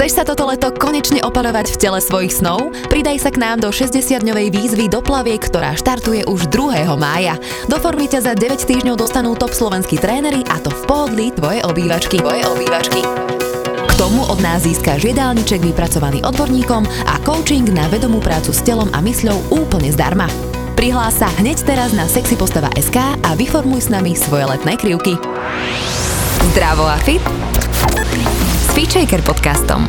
Chceš sa toto leto konečne opalovať v tele svojich snov? Pridaj sa k nám do 60-dňovej výzvy do plaviek, ktorá štartuje už 2. mája. Do formy ťa za 9 týždňov dostanú top slovenskí tréneri a to v pohodlí tvoje obývačky. Tvoje obývačky. K tomu od nás získaš jedálniček vypracovaný odborníkom a coaching na vedomú prácu s telom a mysľou úplne zdarma. Prihlás sa hneď teraz na sexypostava.sk a vyformuj s nami svoje letné krivky. Zdravo a fit Feature podcastom.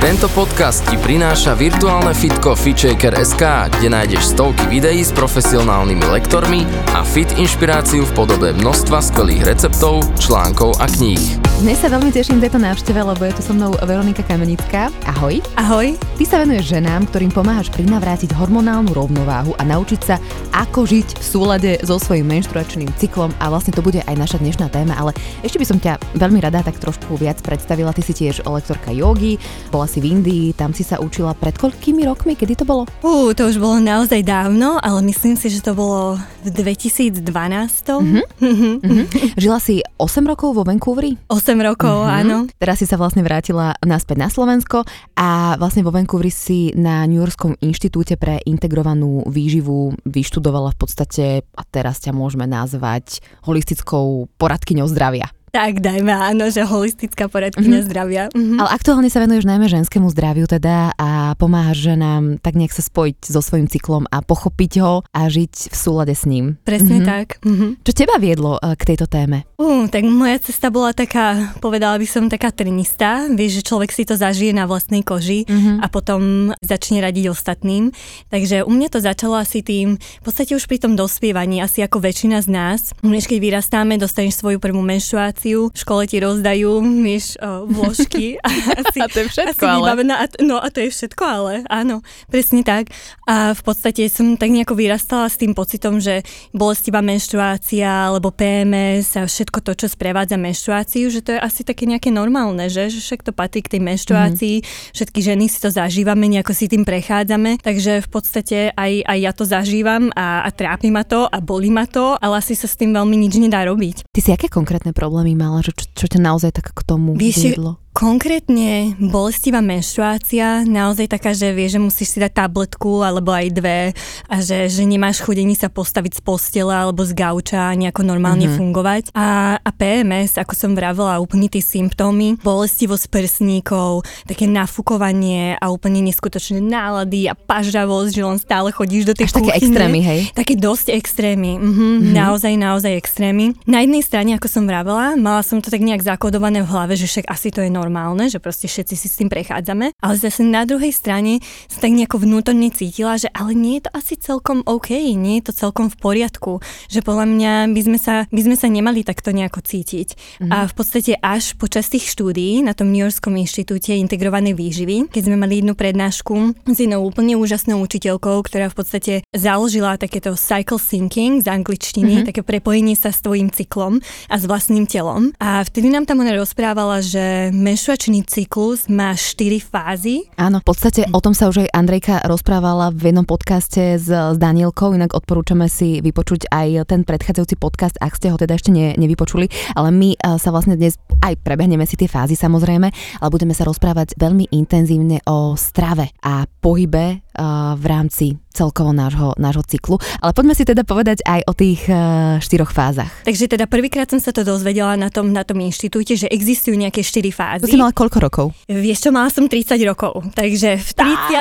Tento podcast ti prináša virtuálne fitko FitShaker.sk, kde nájdeš stovky videí s profesionálnymi lektormi a fit inšpiráciu v podobe množstva skvelých receptov, článkov a kníh. Dnes sa veľmi teším tejto návšteve, lebo je tu so mnou Veronika Kamenická. Ahoj. Ahoj. Ty sa venuješ ženám, ktorým pomáhaš prinavrátiť hormonálnu rovnováhu a naučiť sa, ako žiť v súlade so svojím menštruačným cyklom a vlastne to bude aj naša dnešná téma, ale ešte by som ťa veľmi rada tak trošku viac predstavila. Ty si tiež lektorka jogy, bola si v Indii, tam si sa učila pred koľkými rokmi, kedy to bolo? Uh, to už bolo naozaj dávno, ale myslím si, že to bolo v 2012. Mm-hmm. mm-hmm. Žila si 8 rokov vo Vancouveri? 8 rokov, mm-hmm. áno. Teraz si sa vlastne vrátila naspäť na Slovensko a vlastne vo Vancouveri si na New Yorkskom inštitúte pre integrovanú výživu vyštudovala v podstate, a teraz ťa môžeme nazvať holistickou poradkyňou zdravia. Tak, dajme áno, že holistická poradkynia mm-hmm. zdravia. Mm-hmm. Ale aktuálne sa venuješ najmä ženskému zdraviu teda a pomáhaš ženám tak nejak sa spojiť so svojím cyklom a pochopiť ho a žiť v súlade s ním. Presne mm-hmm. tak. Mm-hmm. Čo teba viedlo uh, k tejto téme? Uh, tak moja cesta bola taká, povedala by som, taká trnistá. Vieš, že človek si to zažije na vlastnej koži mm-hmm. a potom začne radiť ostatným. Takže u mňa to začalo asi tým, v podstate už pri tom dospievaní, asi ako väčšina z nás. Než keď vyrastáme, dostaneš svoju prvú menštruáciu informáciu, v škole ti rozdajú, vieš, vložky. A, asi, a to je všetko, asi ale. A, no a to je všetko, ale áno, presne tak. A v podstate som tak nejako vyrastala s tým pocitom, že bolestivá menštruácia alebo PMS a všetko to, čo sprevádza menštruáciu, že to je asi také nejaké normálne, že, že však to patrí k tej menštruácii, mm-hmm. všetky ženy si to zažívame, nejako si tým prechádzame, takže v podstate aj, aj ja to zažívam a, a trápi ma to a boli ma to, ale asi sa s tým veľmi nič nedá robiť. Ty si aké konkrétne problémy mala, že čo, čo ťa naozaj tak k tomu viedlo? Konkrétne bolestivá menštruácia, naozaj taká, že vieš, že musíš si dať tabletku alebo aj dve a že, že nemáš chudení sa postaviť z postele alebo z gauča a nejako normálne mm-hmm. fungovať. A, a PMS, ako som vravela, úplne tie symptómy, bolestivosť prsníkov, také nafúkovanie a úplne neskutočné nálady a pažravosť, že len stále chodíš do tej Až také extrémy, hej? Také dosť extrémy, mhm, mm-hmm. naozaj, naozaj extrémy. Na jednej strane, ako som vravela, mala som to tak nejak zakodované v hlave, že však asi to je normálne, že proste všetci si s tým prechádzame. Ale zase na druhej strane som tak nejako vnútorne cítila, že ale nie je to asi celkom OK, nie je to celkom v poriadku, že podľa mňa by sme sa, by sme sa nemali takto nejako cítiť. Mm. A v podstate až počas tých štúdií na tom New Yorkskom inštitúte integrovanej výživy, keď sme mali jednu prednášku s jednou úplne úžasnou učiteľkou, ktorá v podstate založila takéto cycle thinking z angličtiny, mm-hmm. také prepojenie sa s tvojim cyklom a s vlastným telom. A vtedy nám tam ona rozprávala, že menšuačný cyklus má 4 fázy. Áno, v podstate o tom sa už aj Andrejka rozprávala v jednom podcaste s, s Danielkou, inak odporúčame si vypočuť aj ten predchádzajúci podcast, ak ste ho teda ešte ne, nevypočuli, ale my uh, sa vlastne dnes aj prebehneme si tie fázy samozrejme, ale budeme sa rozprávať veľmi intenzívne o strave a pohybe v rámci celkovo nášho, nášho cyklu. Ale poďme si teda povedať aj o tých uh, štyroch fázach. Takže teda prvýkrát som sa to dozvedela na tom, na tom inštitúte, že existujú nejaké štyri fázy. To si mala koľko rokov? Vieš čo, mala som 30 rokov. Takže v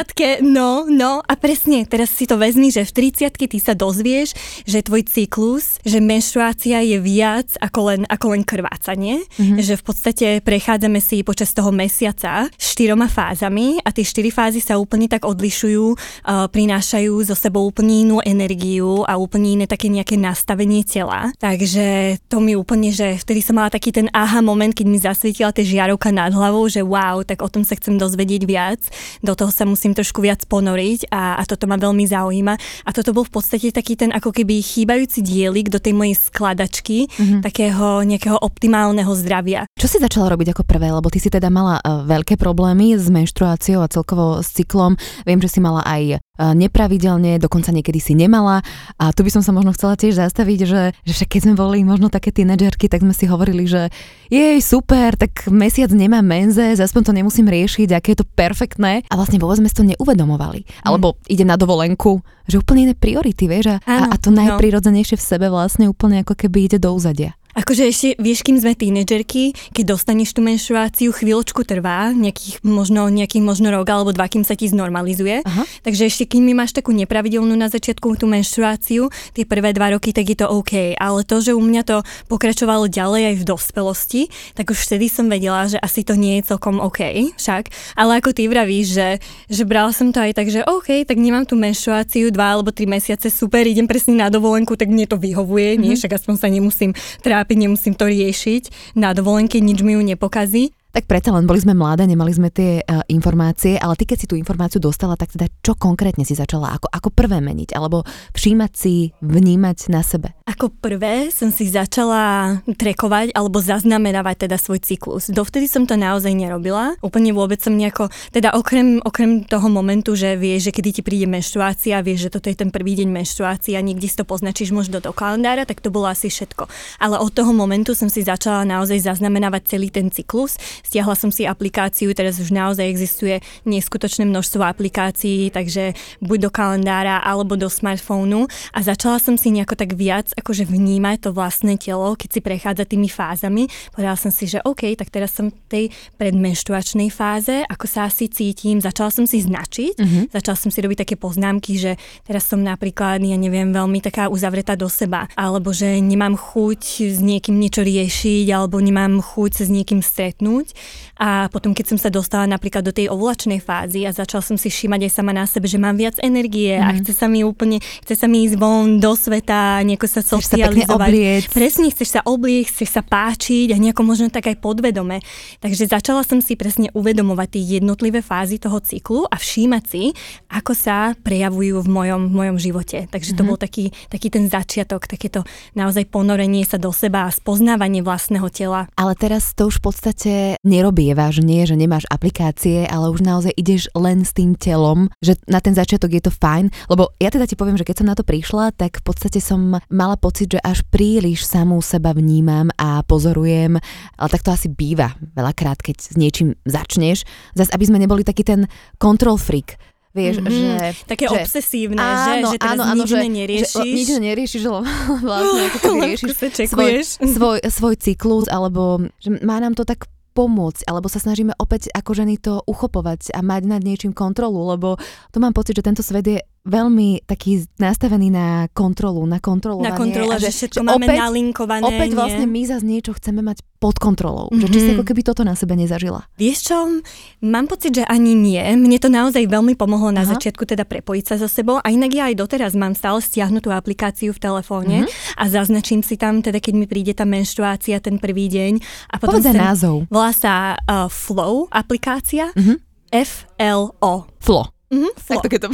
30 no, no a presne, teraz si to vezmi, že v 30 ty sa dozvieš, že tvoj cyklus, že menštruácia je viac ako len, ako len krvácanie, mm-hmm. že v podstate prechádzame si počas toho mesiaca štyroma fázami a tie štyri fázy sa úplne tak odlišujú, prinášajú so sebou úplne inú energiu a úplne iné také nejaké nastavenie tela. Takže to mi úplne, že vtedy som mala taký ten aha moment, keď mi zasvietila tie žiarovka nad hlavou, že wow, tak o tom sa chcem dozvedieť viac, do toho sa musím trošku viac ponoriť a, a toto ma veľmi zaujíma. A toto bol v podstate taký ten ako keby chýbajúci dielik do tej mojej skladačky, mm-hmm. takého nejakého optimálneho zdravia. Čo si začala robiť ako prvé? Lebo ty si teda mala uh, veľké problémy s menštruáciou a celkovo s cyklom. Viem, že si mala mala aj e, nepravidelne, dokonca niekedy si nemala. A tu by som sa možno chcela tiež zastaviť, že, že však keď sme boli možno také tínedžerky, tak sme si hovorili, že jej super, tak mesiac nemám menze, aspoň to nemusím riešiť, aké je to perfektné. A vlastne vôbec sme si to neuvedomovali. Mm. Alebo idem na dovolenku, že úplne iné priority, vieš, a, a, a to no. najprirodzenejšie v sebe vlastne úplne ako keby ide do úzadia. Akože ešte, vieš, kým sme tínedžerky, keď dostaneš tú menštruáciu, chvíľočku trvá, nejakých možno, nejaký možno rok alebo dva, kým sa ti znormalizuje. Aha. Takže ešte kým máš takú nepravidelnú na začiatku tú menštruáciu, tie prvé dva roky, tak je to OK. Ale to, že u mňa to pokračovalo ďalej aj v dospelosti, tak už vtedy som vedela, že asi to nie je celkom OK však. Ale ako ty vravíš, že, že brala som to aj tak, že OK, tak nemám tú menštruáciu dva alebo tri mesiace, super, idem presne na dovolenku, tak mne to vyhovuje, mm-hmm. nie, mhm. však aspoň sa nemusím trápiť trápiť, nemusím to riešiť. Na dovolenke nič mi ju nepokazí. Tak predsa len boli sme mladé, nemali sme tie uh, informácie, ale ty keď si tú informáciu dostala, tak teda čo konkrétne si začala ako, ako prvé meniť? Alebo všímať si, vnímať na sebe? Ako prvé som si začala trekovať alebo zaznamenávať teda svoj cyklus. Dovtedy som to naozaj nerobila. Úplne vôbec som nejako, teda okrem, okrem toho momentu, že vieš, že kedy ti príde menštruácia, vieš, že toto je ten prvý deň menštruácia, niekde si to poznačíš možno do kalendára, tak to bolo asi všetko. Ale od toho momentu som si začala naozaj zaznamenávať celý ten cyklus Stiahla som si aplikáciu, teraz už naozaj existuje neskutočné množstvo aplikácií, takže buď do kalendára alebo do smartfónu a začala som si nejako tak viac akože vnímať to vlastné telo, keď si prechádza tými fázami. Povedala som si, že OK, tak teraz som v tej predmenštruačnej fáze, ako sa asi cítim, začala som si značiť, uh-huh. začala som si robiť také poznámky, že teraz som napríklad, ja neviem, veľmi taká uzavretá do seba, alebo že nemám chuť s niekým niečo riešiť, alebo nemám chuť sa s niekým stretnúť a potom, keď som sa dostala napríklad do tej ovulačnej fázy a začala som si všímať aj sama na sebe, že mám viac energie mm. a mhm. chce sa mi úplne, chce sa mi ísť von do sveta, nejako sa socializovať. Sa presne, chceš sa obliecť, chceš sa páčiť a nejako možno tak aj podvedome. Takže začala som si presne uvedomovať tie jednotlivé fázy toho cyklu a všímať si, ako sa prejavujú v mojom, v mojom živote. Takže to mm-hmm. bol taký, taký ten začiatok, takéto naozaj ponorenie sa do seba a spoznávanie vlastného tela. Ale teraz to už v podstate nerobievaš, nie, že nemáš aplikácie, ale už naozaj ideš len s tým telom, že na ten začiatok je to fajn, lebo ja teda ti poviem, že keď som na to prišla, tak v podstate som mala pocit, že až príliš samú seba vnímam a pozorujem, ale tak to asi býva veľakrát, keď s niečím začneš, zase aby sme neboli taký ten control freak, Vieš, mm-hmm. že... Také že, obsesívne, áno, že, že teraz áno, áno, nič že, neriešiš. Že, nič neriešiš, že vlastne ako riešiš svoj, svoj, svoj cyklus, alebo že má nám to tak pomôcť, alebo sa snažíme opäť ako ženy to uchopovať a mať nad niečím kontrolu, lebo to mám pocit, že tento svet je veľmi taký nastavený na kontrolu, na kontrolovanie. Na kontrolu, že, že všetko máme opäť, nalinkované. Opäť nie? vlastne my zase niečo chceme mať pod kontrolou. Mm-hmm. Že či si mhm. ako keby toto na sebe nezažila. Vieš čo, mám pocit, že ani nie. Mne to naozaj veľmi pomohlo na Aha. začiatku teda prepojiť sa so sebou a inak ja aj doteraz mám stále stiahnutú aplikáciu v telefóne mm-hmm. a zaznačím si tam teda, keď mi príde tá menštruácia ten prvý deň. A potom Povedz názov. Volá sa uh, Flow aplikácia. Mm-hmm. F-L-O. Flo. Mm-hmm, tak, tak to,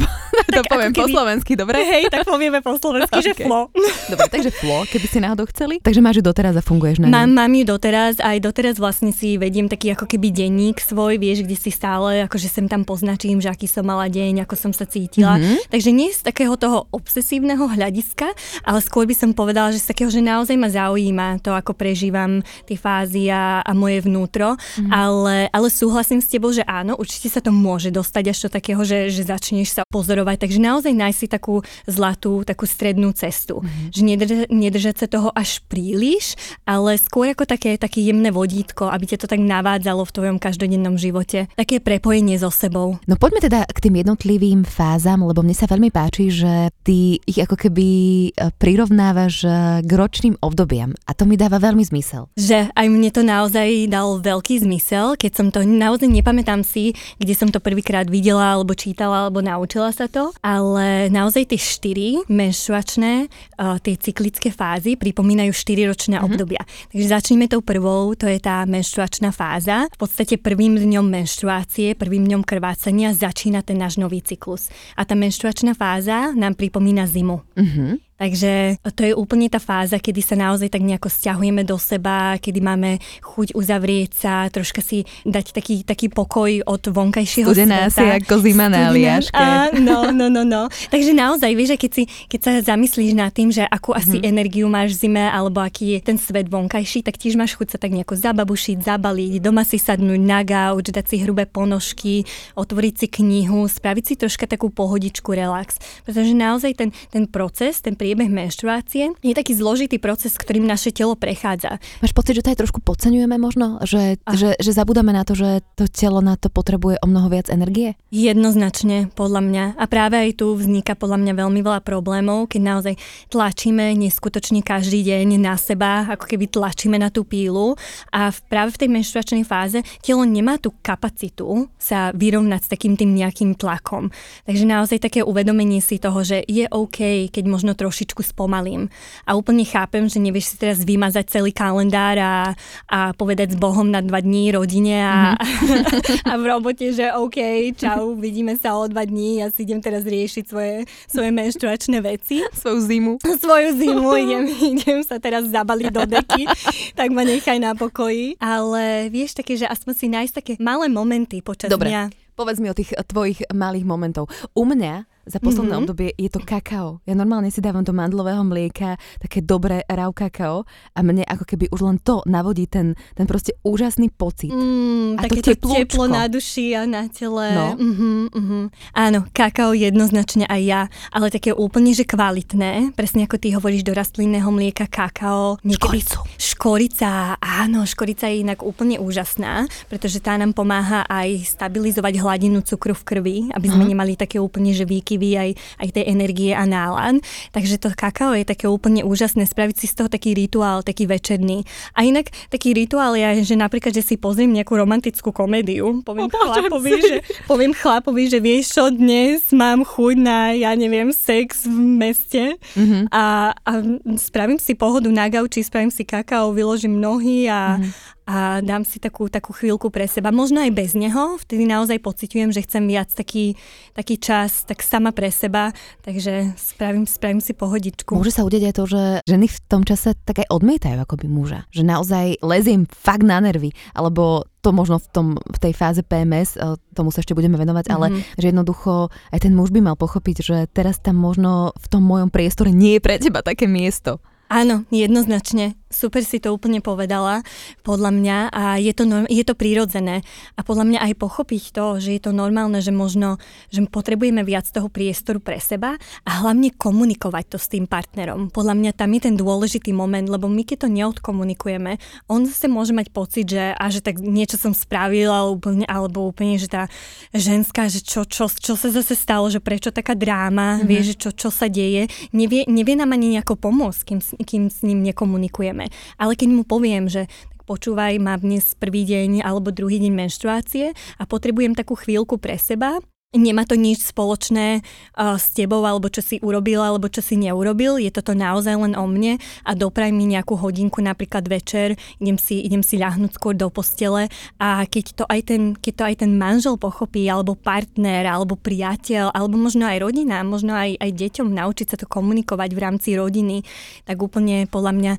to poviem keby, po slovensky, dobre? Hej, tak povieme po slovensky, okay. že flo. Dobre, takže flo, keby si náhodou chceli. Takže máš ju doteraz a funguješ na Mám, mám ju doteraz, aj doteraz vlastne si vediem taký ako keby denník svoj, vieš, kde si stále, akože sem tam poznačím, že aký som mala deň, ako som sa cítila. Mm-hmm. Takže nie z takého toho obsesívneho hľadiska, ale skôr by som povedala, že z takého, že naozaj ma zaujíma to, ako prežívam tie fázy a, a moje vnútro. Mm-hmm. Ale, ale súhlasím s tebou, že áno, určite sa to môže dostať až do takého, že že začneš sa pozorovať. Takže naozaj nájsť si takú zlatú, takú strednú cestu. Mm-hmm. Že nedrž- nedržať sa toho až príliš, ale skôr ako také, také jemné vodítko, aby ťa to tak navádzalo v tvojom každodennom živote. Také prepojenie so sebou. No poďme teda k tým jednotlivým fázam, lebo mne sa veľmi páči, že ty ich ako keby e, prirovnávaš e, k ročným obdobiam. A to mi dáva veľmi zmysel. Že aj mne to naozaj dal veľký zmysel, keď som to naozaj nepamätám si, kde som to prvýkrát videla alebo čítala čítala alebo naučila sa to, ale naozaj tie štyri menšuačné, uh, tie cyklické fázy pripomínajú štyri ročné mm-hmm. obdobia. Takže začneme tou prvou, to je tá menšuačná fáza. V podstate prvým dňom menštruácie, prvým dňom krvácania začína ten náš nový cyklus. A tá menštruačná fáza nám pripomína zimu. Mm-hmm. Takže to je úplne tá fáza, kedy sa naozaj tak nejako stiahujeme do seba, kedy máme chuť uzavrieť sa, troška si dať taký, taký pokoj od vonkajšieho Studená sveta. si ako zima na Aliaške. no, no, no, no. Takže naozaj, vieš, keď, si, keď sa zamyslíš nad tým, že akú asi mm-hmm. energiu máš v zime, alebo aký je ten svet vonkajší, tak tiež máš chuť sa tak nejako zababušiť, zabaliť, doma si sadnúť na gauč, dať si hrubé ponožky, otvoriť si knihu, spraviť si troška takú pohodičku, relax. Pretože naozaj ten, ten proces, ten priebeh menštruácie je taký zložitý proces, ktorým naše telo prechádza. Máš pocit, že to aj trošku podceňujeme možno? Že, že, že zabudáme na to, že to telo na to potrebuje o mnoho viac energie? Jednoznačne, podľa mňa. A práve aj tu vzniká podľa mňa veľmi veľa problémov, keď naozaj tlačíme neskutočne každý deň na seba, ako keby tlačíme na tú pílu a v, práve v tej menštruačnej fáze telo nemá tú kapacitu sa vyrovnať s takým tým nejakým tlakom. Takže naozaj také uvedomenie si toho, že je OK, keď možno trošičku spomalím. A úplne chápem, že nevieš si teraz vymazať celý kalendár a, a povedať s Bohom na dva dní rodine a, mm-hmm. a v robote, že OK, čau, vidíme sa o dva dní, ja si idem teraz riešiť svoje, svoje menštruačné veci. Svoju zimu. Svoju zimu, idem, idem sa teraz zabaliť do deky, tak ma nechaj na pokoji. Ale vieš také, že aspoň si nájsť také malé momenty počas Dobre. dňa. Povedz mi o tých tvojich malých momentov. U mňa za posledné mm-hmm. obdobie je to kakao. Ja normálne si dávam do mandlového mlieka také dobré raw kakao a mne ako keby už len to navodí ten, ten proste úžasný pocit. Mm, a také to teplo na duši a na tele. No. Uh-huh, uh-huh. Áno, kakao jednoznačne aj ja, ale také úplne, že kvalitné. Presne ako ty hovoríš do rastlinného mlieka kakao. Škoricu. Škorica, áno, škorica je inak úplne úžasná, pretože tá nám pomáha aj stabilizovať hladinu cukru v krvi, aby sme uh-huh. nemali také úplne že výkyvy aj, aj tej energie a nálad. Takže to kakao je také úplne úžasné, spraviť si z toho taký rituál, taký večerný. A inak taký rituál je, že napríklad, že si pozriem nejakú romantickú komédiu, poviem chlapovi, že, poviem chlapovi, že vieš čo, dnes mám chuť na, ja neviem, sex v meste mm-hmm. a, a spravím si pohodu na gauči, spravím si kakao, vyložím nohy a, mm-hmm a dám si takú, takú chvíľku pre seba. Možno aj bez neho, vtedy naozaj pociťujem, že chcem viac taký, taký čas, tak sama pre seba, takže spravím, spravím si pohodičku. Môže sa udeť aj to, že ženy v tom čase tak aj odmietajú akoby muža. Že naozaj leziem fakt na nervy, alebo to možno v, tom, v tej fáze PMS, e, tomu sa ešte budeme venovať, mm-hmm. ale mhm. že jednoducho aj ten muž by mal pochopiť, že teraz tam možno v tom mojom priestore nie je pre teba také miesto. Áno, jednoznačne. Super si to úplne povedala, podľa mňa, a je to, je to prírodzené. A podľa mňa aj pochopiť to, že je to normálne, že možno, že potrebujeme viac toho priestoru pre seba a hlavne komunikovať to s tým partnerom. Podľa mňa tam je ten dôležitý moment, lebo my keď to neodkomunikujeme, on zase môže mať pocit, že, a že tak niečo som spravila, alebo úplne, alebo úplne, že tá ženská, že čo, čo, čo sa zase stalo, že prečo taká dráma, mm-hmm. vie, že čo, čo sa deje, nevie, nevie nám ani nejako pomôcť, kým, kým s ním nekomunikujeme samozrejme. Ale keď mu poviem, že počúvaj, mám dnes prvý deň alebo druhý deň menštruácie a potrebujem takú chvíľku pre seba, Nemá to nič spoločné uh, s tebou, alebo čo si urobil, alebo čo si neurobil. Je toto naozaj len o mne. A dopraj mi nejakú hodinku napríklad večer, idem si, idem si ľahnúť skôr do postele. A keď to, aj ten, keď to aj ten manžel pochopí, alebo partner, alebo priateľ, alebo možno aj rodina, možno aj, aj deťom naučiť sa to komunikovať v rámci rodiny, tak úplne podľa mňa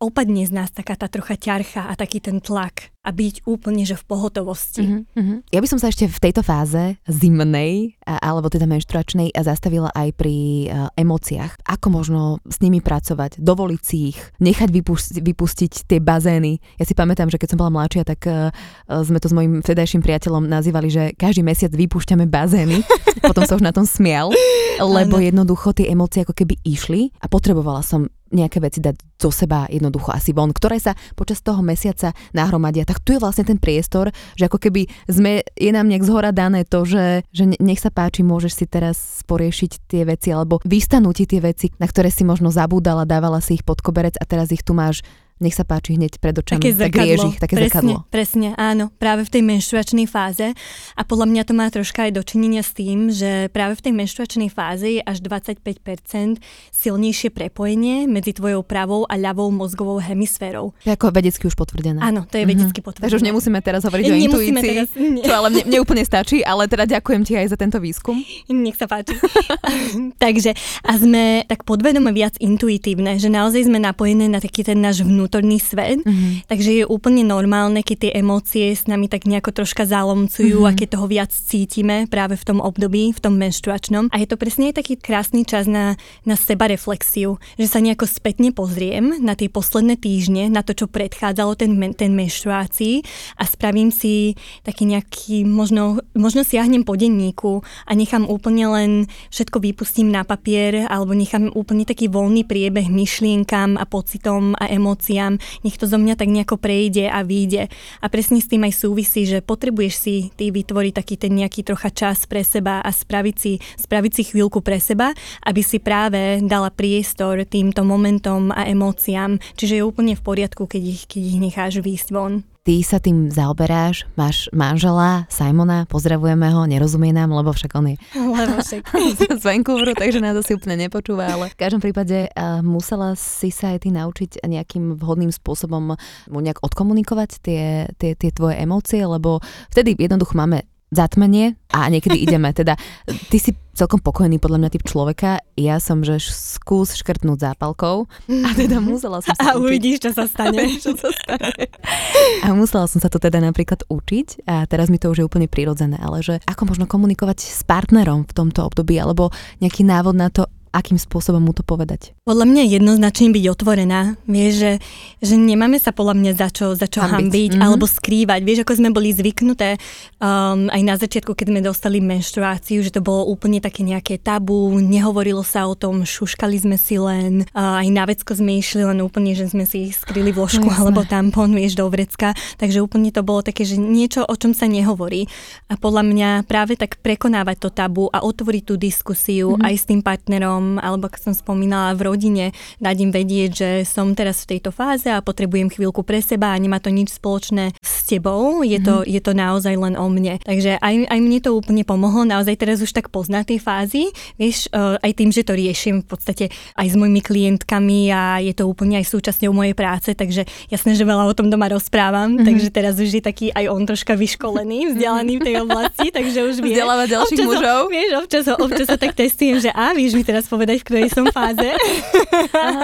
opadne z nás taká tá trocha ťarcha a taký ten tlak a byť úplne že v pohotovosti. Uh-huh, uh-huh. Ja by som sa ešte v tejto fáze zimnej a, alebo teda menštruačnej zastavila aj pri uh, emóciách. Ako možno s nimi pracovať, dovoliť si ich, nechať vypustiť, vypustiť tie bazény. Ja si pamätám, že keď som bola mladšia, tak uh, sme to s mojim vtedajším priateľom nazývali, že každý mesiac vypúšťame bazény. Potom sa už na tom smial, lebo jednoducho tie emócie ako keby išli a potrebovala som nejaké veci dať zo seba jednoducho asi von, ktoré sa počas toho mesiaca nahromadia. Tak tu je vlastne ten priestor, že ako keby sme, je nám nejak zhora dané to, že, že nech sa páči, môžeš si teraz poriešiť tie veci alebo vystanúť tie veci, na ktoré si možno zabúdala, dávala si ich pod koberec a teraz ich tu máš nech sa páči hneď pred očami, také tak rieži, také presne, zrkadlo. Presne, áno, práve v tej menštruačnej fáze a podľa mňa to má troška aj dočinenia s tým, že práve v tej menštruačnej fáze je až 25% silnejšie prepojenie medzi tvojou pravou a ľavou mozgovou hemisférou. To je ako vedecky už potvrdené. Áno, to je vedecky potvrdené. Takže už nemusíme teraz hovoriť o Nemusíme intuícii, teraz, nie. čo ale mne, mne úplne stačí, ale teda ďakujem ti aj za tento výskum. Nech sa páči. Takže a sme tak podvedome viac intuitívne, že naozaj sme napojené na taký ten náš vnútorný svet, mm-hmm. takže je úplne normálne, keď tie emócie s nami tak nejako troška zalomcujú mm-hmm. a keď toho viac cítime práve v tom období, v tom menštruačnom. A je to presne aj taký krásny čas na, na seba reflexiu, že sa nejako spätne pozriem na tie posledné týždne, na to, čo predchádzalo ten, ten menštruácii a spravím si taký nejaký, možno, možno siahnem po denníku a nechám úplne len všetko vypustím na papier alebo nechám úplne taký voľný priebeh myšlienkam a pocitom a emóciám. Nech to zo mňa tak nejako prejde a vyjde. A presne s tým aj súvisí, že potrebuješ si ty vytvoriť taký ten nejaký trocha čas pre seba a spraviť si, spraviť si chvíľku pre seba, aby si práve dala priestor týmto momentom a emóciám. Čiže je úplne v poriadku, keď ich, keď ich necháš výjsť von. Ty sa tým zaoberáš, máš manžela Simona, pozdravujeme ho, nerozumie nám, lebo však on je Lebo však. z Vancouveru, takže nás asi úplne nepočúva, ale v každom prípade uh, musela si sa aj ty naučiť nejakým vhodným spôsobom mu nejak odkomunikovať tie, tie, tie tvoje emócie, lebo vtedy jednoducho máme zatmenie a niekedy ideme. Teda ty si celkom pokojný podľa mňa typ človeka. Ja som, že skús škrtnúť zápalkou a teda musela som sa A uvidíš, čo sa stane. čo sa stane. A musela som sa to teda napríklad učiť a teraz mi to už je úplne prirodzené, ale že ako možno komunikovať s partnerom v tomto období alebo nejaký návod na to, akým spôsobom mu to povedať? Podľa mňa jednoznačne byť otvorená. Vieš, že, že nemáme sa podľa mňa za čo, za čo hambiť, hambiť mm-hmm. alebo skrývať. Vieš, ako sme boli zvyknuté um, aj na začiatku, keď sme dostali menštruáciu, že to bolo úplne také nejaké tabu, nehovorilo sa o tom, šuškali sme si len, uh, aj na vecko sme išli len úplne, že sme si skryli v ložku No, alebo tampon, vieš, do vrecka. Takže úplne to bolo také, že niečo, o čom sa nehovorí. A podľa mňa práve tak prekonávať to tabu a otvoriť tú diskusiu mm-hmm. aj s tým partnerom, alebo ako som spomínala v rodine, dať im vedieť, že som teraz v tejto fáze a potrebujem chvíľku pre seba a nemá to nič spoločné s tebou, je, to, Mhm. je to naozaj len o mne. Takže aj, aj mne to úplne pomohlo, naozaj teraz už tak poznať tie fázy, vieš, eh, aj tým, že to riešim v podstate aj s mojimi klientkami a je to úplne aj súčasťou mojej práce, takže jasné, že veľa o tom doma rozprávam, Mhm. takže teraz už je taký aj on troška vyškolený, vzdelaný v tej oblasti, takže už vie. Vzdelávať ďalších Občas ho- mužov? Vieš, občas, ho, občas sa tak testujem, že a vieš mi teraz povedať, v ktorej som fáze.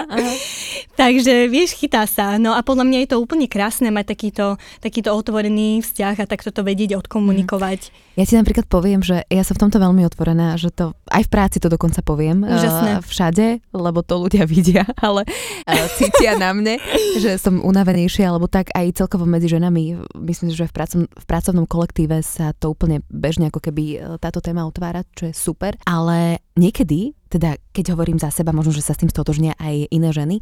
Takže vieš, chytá sa. No a podľa mňa je to úplne krásne mať takýto, takýto otvorený vzťah a takto to vedieť odkomunikovať. Ja ti napríklad poviem, že ja som v tomto veľmi otvorená, že to aj v práci to dokonca poviem. Úžasné. eh, všade, lebo to ľudia vidia, ale eh, cítia na mne, že som unavenejšia, alebo tak aj celkovo medzi ženami. Myslím, že v, pracov, v pracovnom kolektíve sa to úplne bežne ako keby eh, táto téma otvára, čo je super. Ale niekedy, teda keď hovorím za seba, možno, že sa s tým stotožnia aj iné ženy,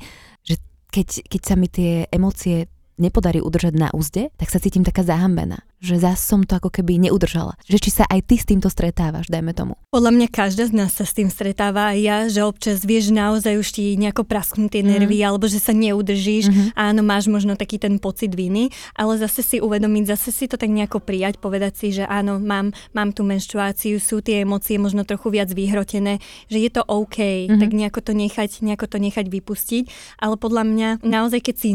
že keď, keď sa mi tie emócie nepodarí udržať na úzde, tak sa cítim taká zahambená. Že zás som to ako keby neudržala. Že či sa aj ty s týmto stretávaš, dajme tomu. Podľa mňa každá z nás sa s tým stretáva aj ja, že občas vieš naozaj už ti nejako prasknú tie nervy, mm. alebo že sa neudržíš. Mhm. Mm-hmm. Áno, máš možno taký ten pocit viny, ale zase si uvedomiť, zase si to tak nejako prijať, povedať si, že áno, mám, mám tú menštruáciu, sú tie emócie možno trochu viac vyhrotené, že je to OK, mm-hmm. tak nejako to, nechať, nejako to nechať vypustiť. Ale podľa mňa naozaj, keď si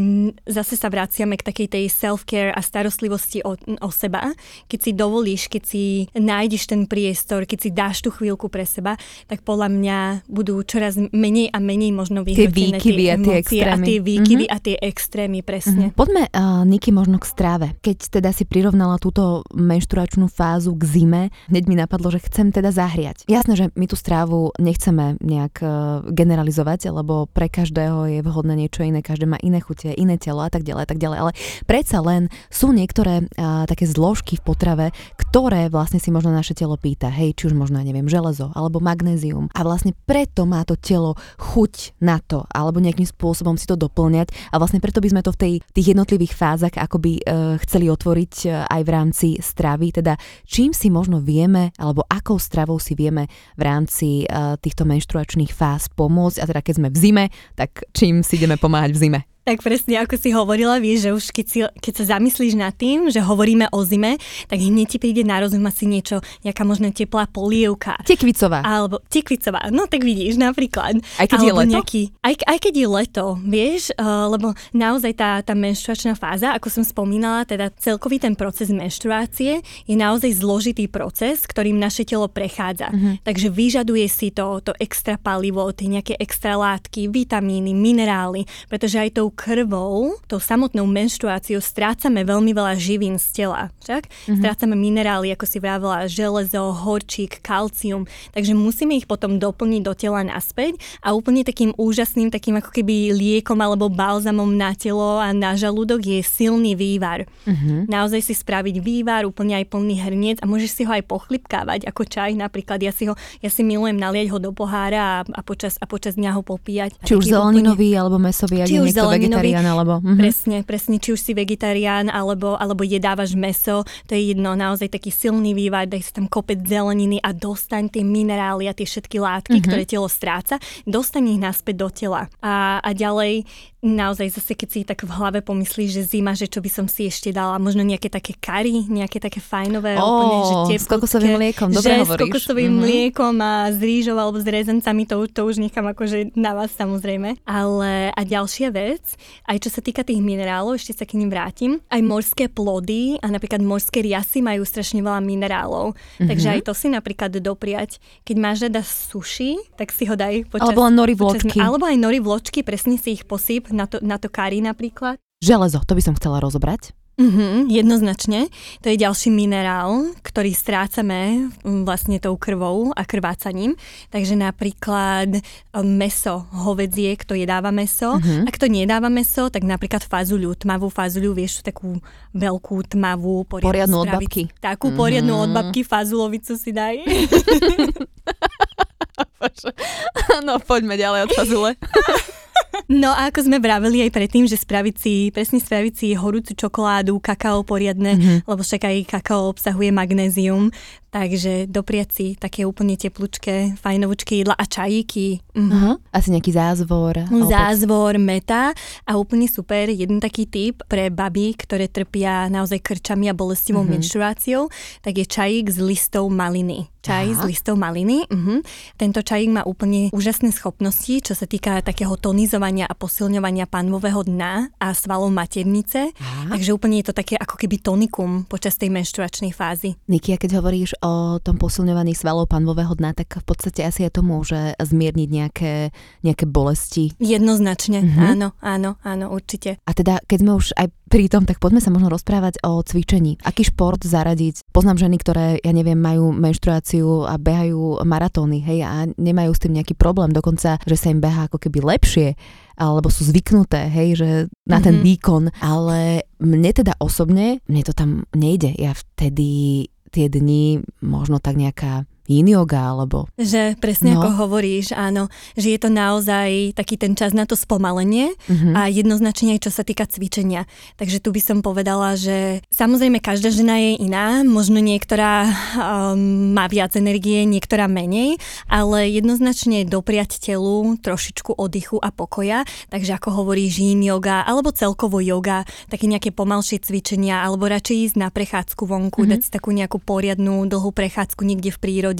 zase sa vraciame k takej tej self-care a starostlivosti o, o seba, keď si dovolíš, keď si nájdeš ten priestor, keď si dáš tú chvíľku pre seba, tak podľa mňa budú čoraz menej a menej možno vyhrotené výkyvy a tie extrémy. A tie výkyvy mm-hmm. a tie extrémy, presne. Mhm. Poďme, uh, Niky, možno k stráve. Keď teda si prirovnala túto menštruačnú fázu k zime, hneď mi napadlo, že chcem teda zahriať. Jasné, že my tú strávu nechceme nejak uh, generalizovať, lebo pre každého je vhodné niečo iné, každé má iné chute, iné telo a tak ďalej, a tak ďalej. Ale predsa len sú niektoré uh, také zložky v potrave, ktoré vlastne si možno naše telo pýta. Hej, či už možno, neviem, železo alebo magnézium. A vlastne preto má to telo chuť na to, alebo nejakým spôsobom si to doplňať. A vlastne preto by sme to v tej, tých jednotlivých fázach akoby uh, chceli otvoriť uh, aj v rámci stravy. Teda čím si možno vieme, alebo akou stravou si vieme v rámci uh, týchto menštruačných fáz pomôcť. A teda keď sme v zime, tak čím si ideme pomáhať v zime? Tak presne ako si hovorila, vieš, že už keď, si, keď sa zamyslíš nad tým, že hovoríme o zime, tak hneď ti príde na rozum asi niečo, nejaká možno teplá polievka. Tekvicová. Alebo tekvicová, no tak vidíš napríklad. Aj keď je Alebo leto? Nejaký, aj, aj keď je leto, vieš, uh, lebo naozaj tá, tá menštruačná fáza, ako som spomínala, teda celkový ten proces menštruácie je naozaj zložitý proces, ktorým naše telo prechádza. Mhm. Takže vyžaduje si to, to extra palivo, tie nejaké extra látky, vitamíny, minerály, pretože aj tou krvou, tou samotnou menštruáciou strácame veľmi veľa živín z tela. Však? Mhm. Strácame minerály, ako si vravela, železo, horčík, kalcium, takže musíme ich potom doplniť do tela naspäť a úplne takým úžasným, takým ako keby liekom alebo balzamom na telo a na žalúdok je silný vývar. Mhm. Naozaj si spraviť vývar, úplne aj plný hrniec a môžeš si ho aj pochlipkávať ako čaj napríklad. Ja si, ho, ja si milujem naliať ho do pohára a, a, počas, a počas dňa ho popíjať. Či už zeleninový, alebo mesový, ak Či už niekto vegetarián, alebo... Mhm. Presne, presne, či už si vegetarián, alebo, alebo jedávaš meso, to je jedno, naozaj taký silný vývar, daj si tam kopec zeleniny a dostaň tie minerály a tie všetky látky, Mhm. ktoré telo stráca, dostaň ich naspäť do tela. A, a ďalej, naozaj zase, keď si tak v hlave pomyslíš, že zima, že čo by som si ešte dala, možno nejaké také kary, nejaké také fajnové, Ó, úplne, že s teplúčké, kokosovým mliekom, dobre že hovoríš. s kokosovým Mhm. mliekom a s rýžou alebo s rezencami, to, to už nechám akože na vás samozrejme. Ale a ďalšia vec, aj čo sa týka tých minerálov, ešte sa k ním vrátim, aj morské plody a napríklad morské riasy majú strašne veľa minerálov. Takže Mhm. aj to si napríklad dopriať. Keď máš rada sushi, tak si ho daj počas... Alebo nori počas- vločky. Alebo aj nori vločky, presne si ich posýp na to, na to kari napríklad. Železo, to by som chcela rozobrať. Mhm, jednoznačne. To je ďalší minerál, ktorý strácame mm, vlastne tou krvou a krvácaním. Takže napríklad e, meso, hovedzie, kto jedáva meso. Mhm. Ak to nedáva meso, tak napríklad fazuľu, tmavú fazuľu, vieš, takú veľkú, tmavú, poriadnu, Poriadnu od babky. Takú poriadnu Mhm. od babky fazulovicu si daj. no poďme ďalej od fazule. No a ako sme vraveli aj predtým, že spraviť si, presne spraviť si horúcu čokoládu, kakao poriadne, Mhm. mm-hmm. lebo však aj kakao obsahuje magnézium, takže dopriať si také úplne teplúčké, fajnovúčké jedla a čajíky. Mhm. Aha. Asi nejaký zázvor. Zázvor, meta a úplne super, jeden taký typ pre baby, ktoré trpia naozaj krčami a bolestivou Mhm. menštruáciou, tak je čajík z listov maliny. Čaj Aha. z listov maliny. Uh-huh. Tento čajík má úplne úžasné schopnosti, čo sa týka takého tonizovania a posilňovania panvového dna a svalov maternice. Aha. Takže úplne je to také ako keby tonikum počas tej menštruačnej fázy. Niky, a keď hovoríš o tom posilňovaní svalov panvového dna, tak v podstate asi aj to môže zmierniť nejaké, nejaké bolesti. Jednoznačne, Mhm. áno, áno, áno, určite. A teda, keď sme už aj pri tom, tak poďme sa možno rozprávať o cvičení. Aký šport zaradiť? Poznám ženy, ktoré, ja neviem, majú menštruáciu a behajú maratóny, hej, a nemajú s tým nejaký problém, dokonca, že sa im beha ako keby lepšie, alebo sú zvyknuté, hej, že na ten Mhm. výkon, ale mne teda osobne, mne to tam nejde. Ja vtedy tie dni možno tak nejaká yin yoga, alebo Že presne No. ako hovoríš, áno, že je to naozaj taký ten čas na to spomalenie Mhm. a jednoznačne aj čo sa týka cvičenia. Takže tu by som povedala, že samozrejme každá žena je iná, možno niektorá um, má viac energie, niektorá menej, ale jednoznačne dopriať telu trošičku oddychu a pokoja, takže ako hovoríš yin yoga alebo celkovo yoga, také nejaké pomalšie cvičenia alebo radšej ísť na prechádzku vonku, Mhm. dať si takú nejakú poriadnu dlhú prechádzku niekde v prírode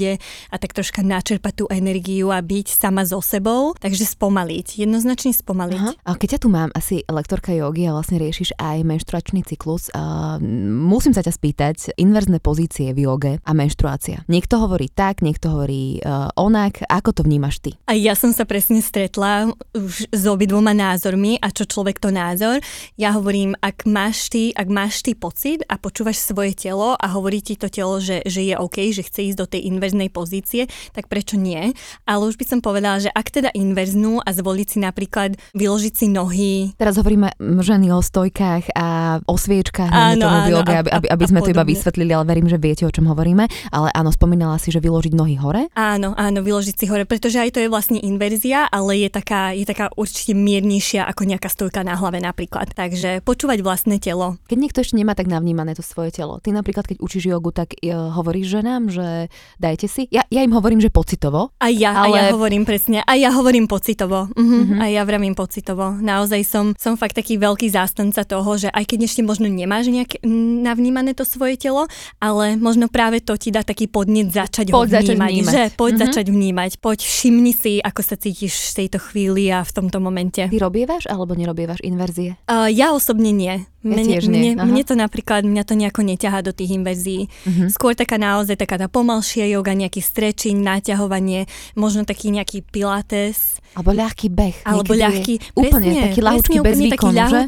a tak troška načerpať tú energiu a byť sama so sebou, takže spomaliť, jednoznačne spomaliť. Aha. A keď ťa tu mám, asi lektorka jogy a vlastne riešiš aj menštruačný cyklus, a musím sa ťa spýtať, inverzné pozície v joge a menštruácia. Niekto hovorí tak, niekto hovorí uh, onak, ako to vnímaš ty? A ja som sa presne stretla už s obidvoma názormi a čo človek to názor. Ja hovorím, ak máš ty, ak máš ty pocit a počúvaš svoje telo a hovorí ti to telo, že, že je OK, že chce ísť do tej inverznej pozície, tak prečo nie? Ale už by som povedala, že ak teda inverznú a zvoliť si napríklad vyložiť si nohy, Teraz hovoríme ženy o stojkách a o sviečkách, Áno, tomu áno, joge, a- aby, aby, aby sme to iba podobne. vysvetlili, ale verím, že viete, o čom hovoríme. Ale áno, spomínala si, že vyložiť nohy hore. Áno, áno, vyložiť si hore, pretože aj to je vlastne inverzia, ale je taká, je taká určite miernejšia ako nejaká stojka na hlave napríklad. Takže počúvať vlastné telo. Keď niekto ešte nemá tak navnímané to svoje telo, ty napríklad, keď učíš jogu, tak uh, hovoríš ženám, že dajte Prijete si? Ja, ja im hovorím, že pocitovo. A ja, Ale- a ja hovorím presne, a ja hovorím pocitovo. Uh-huh. A ja vravím pocitovo. Naozaj som, som fakt taký veľký zástanca toho, že aj keď ešte možno nemáš nejak navnímané to svoje telo, ale možno práve to ti dá taký podnet začať ho Poď začať vnímať. vnímať. Že? Poď Mhm. začať vnímať. Poď všimni si, ako sa cítiš v tejto chvíli a v tomto momente. Ty robievaš alebo nerobievaš inverzie? Uh, ja osobne nie. Mne, nie, mne, mne to napríklad, mňa to nejako neťahá do tých inverzií. Mhm. Skôr taká naozaj taká tá pomalšia yoga, nejaký stretching, naťahovanie, možno taký nejaký pilates. Alebo ľahký beh. Alebo je ľahký, Úplne, presne, taký ľahúčky presne, bez úplne taký výkonu, že?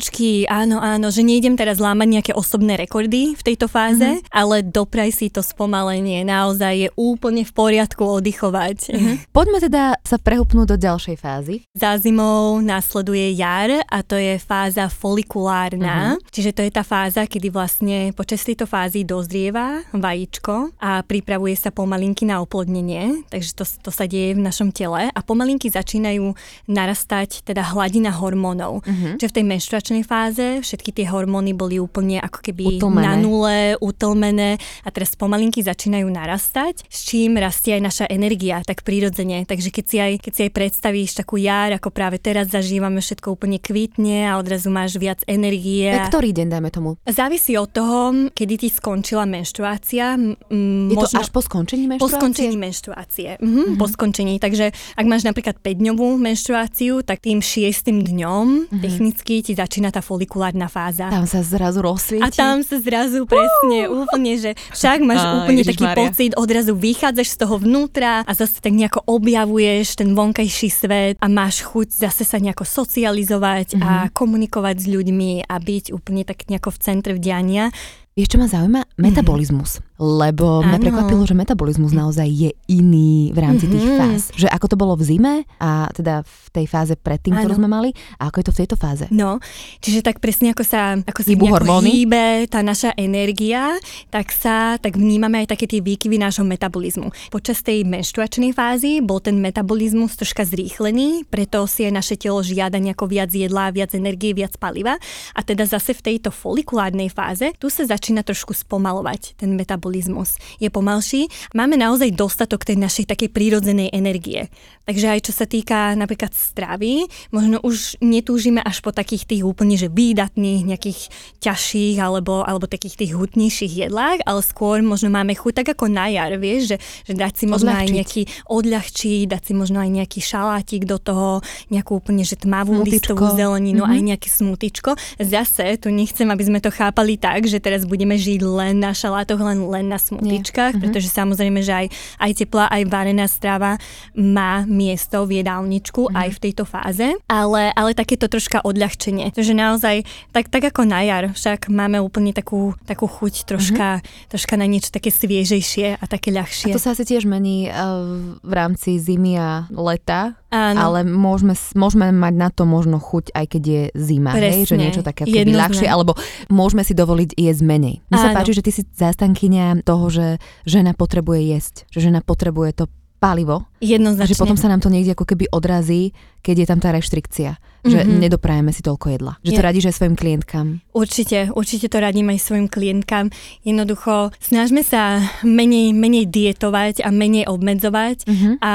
áno, áno, že nejdem teraz lámať nejaké osobné rekordy v tejto fáze, Mhm. mm-hmm. ale dopraj si to spomalenie, naozaj je úplne v poriadku oddychovať. Mhm. Mm-hmm. Poďme teda sa prehupnúť do ďalšej fázy. Za zimou následuje jar a to je fáza folikulárna, Mhm. čiže to je tá fáza, kedy vlastne počas tejto fázy dozrieva vajíčko a pripravuje sa pomalinky na oplodnenie, takže to, to sa deje v našom tele a pomalinky začínajú narastať teda hladina hormónov. Mhm. Čiže v tej menštruačnej fáze všetky tie hormóny boli úplne ako keby Utlmené. na nule, utlmené a teraz pomalinky začínajú narastať, s čím rastie aj naša energia tak prirodzene. Takže keď si aj, keď si aj predstavíš takú jar, ako práve teraz zažívame, všetko úplne kvitne a odrazu máš viac energie. Tak ktorý deň, dajme tomu? Závisí od toho, kedy ti skončila menštruácia. M- Je to možno... až po skončení Po menštruácie? skončení menštruácie. Mhm, Po skončení. Takže ak máš napríklad 5-dňovú menštruáciu, tak tým šiestým dňom technicky ti začína tá folikulárna fáza. Tam sa zrazu rozsvieti. A tam sa zrazu presne úplne, že však máš Á, úplne taký Ježišmaria. pocit, odrazu vychádzaš z toho vnútra a zase tak nejako objavuješ ten vonkajší svet a máš chuť zase sa nejako socializovať a Mhm. komunikovať s ľuďmi a byť úplne tak nejako v centre vdiania. Vieš, čo ma zaujíma? Metabolizmus. Lebo mňa Áno. prekvapilo, že metabolizmus naozaj je iný v rámci tých Mhm. fáz. Že ako to bolo v zime a teda v tej fáze predtým, ktorú Áno. sme mali a ako je to v tejto fáze. No, čiže tak presne ako sa, ako sa hormóny? hýbe tá naša energia, tak sa, tak vnímame aj také tie výkyvy nášho metabolizmu. Počas tej menštruačnej fázy bol ten metabolizmus troška zrýchlený, preto si aj naše telo žiada nejako viac jedla, viac energie, viac paliva. A teda zase v tejto folikulárnej fáze, tu sa začína trošku spomalovať ten metabolizmus. Je pomalší. Máme naozaj dostatok tej našej takej prírodzenej energie. Takže aj čo sa týka napríklad stravy, možno už netúžime až po takých tých úplne že výdatných, nejakých ťažších alebo, alebo takých tých hutnejších jedlách, ale skôr možno máme chuť tak ako na jar, vieš, že, že dať si možno aj Odľahčiť. nejaký odľahčiť, dať si možno aj nejaký šalátik do toho, nejakú úplne že tmavú Smutičko. listovú zeleninu, Mhm. aj nejaké smutičko. Zase tu nechcem, aby sme to chápali tak, že teraz budeme žiť len na šalátoch, len, len na smutičkách, Mhm. pretože samozrejme, že aj, aj teplá, aj varená strava má miesto v jedálničku Mhm. aj v tejto fáze, ale, ale takéto troška odľahčenie. Takže naozaj, tak, tak ako na jar, však máme úplne takú, takú chuť troška, troška na niečo také sviežejšie a také Mhm. A ľahšie. to sa asi tiež mení uh, v rámci zimy a leta, Áno. ale môžeme, môžeme mať na to možno chuť, aj keď je zima, hej, že Presne, niečo také ako keby jednoznačne. ľahšie, alebo môžeme si dovoliť jesť menej. Mne sa páči, že ty si zástankyňa toho, že žena potrebuje jesť, že žena potrebuje to palivo, Jednoznačne. že potom sa nám to niekde ako keby odrazí, keď je tam tá reštrikcia, že Mhm. nedoprajeme si toľko jedla. Že to Je- radíš aj svojim klientkám. Určite, určite to radím aj svojim klientkám. Jednoducho, snažme sa menej, menej dietovať a menej obmedzovať Mhm. a,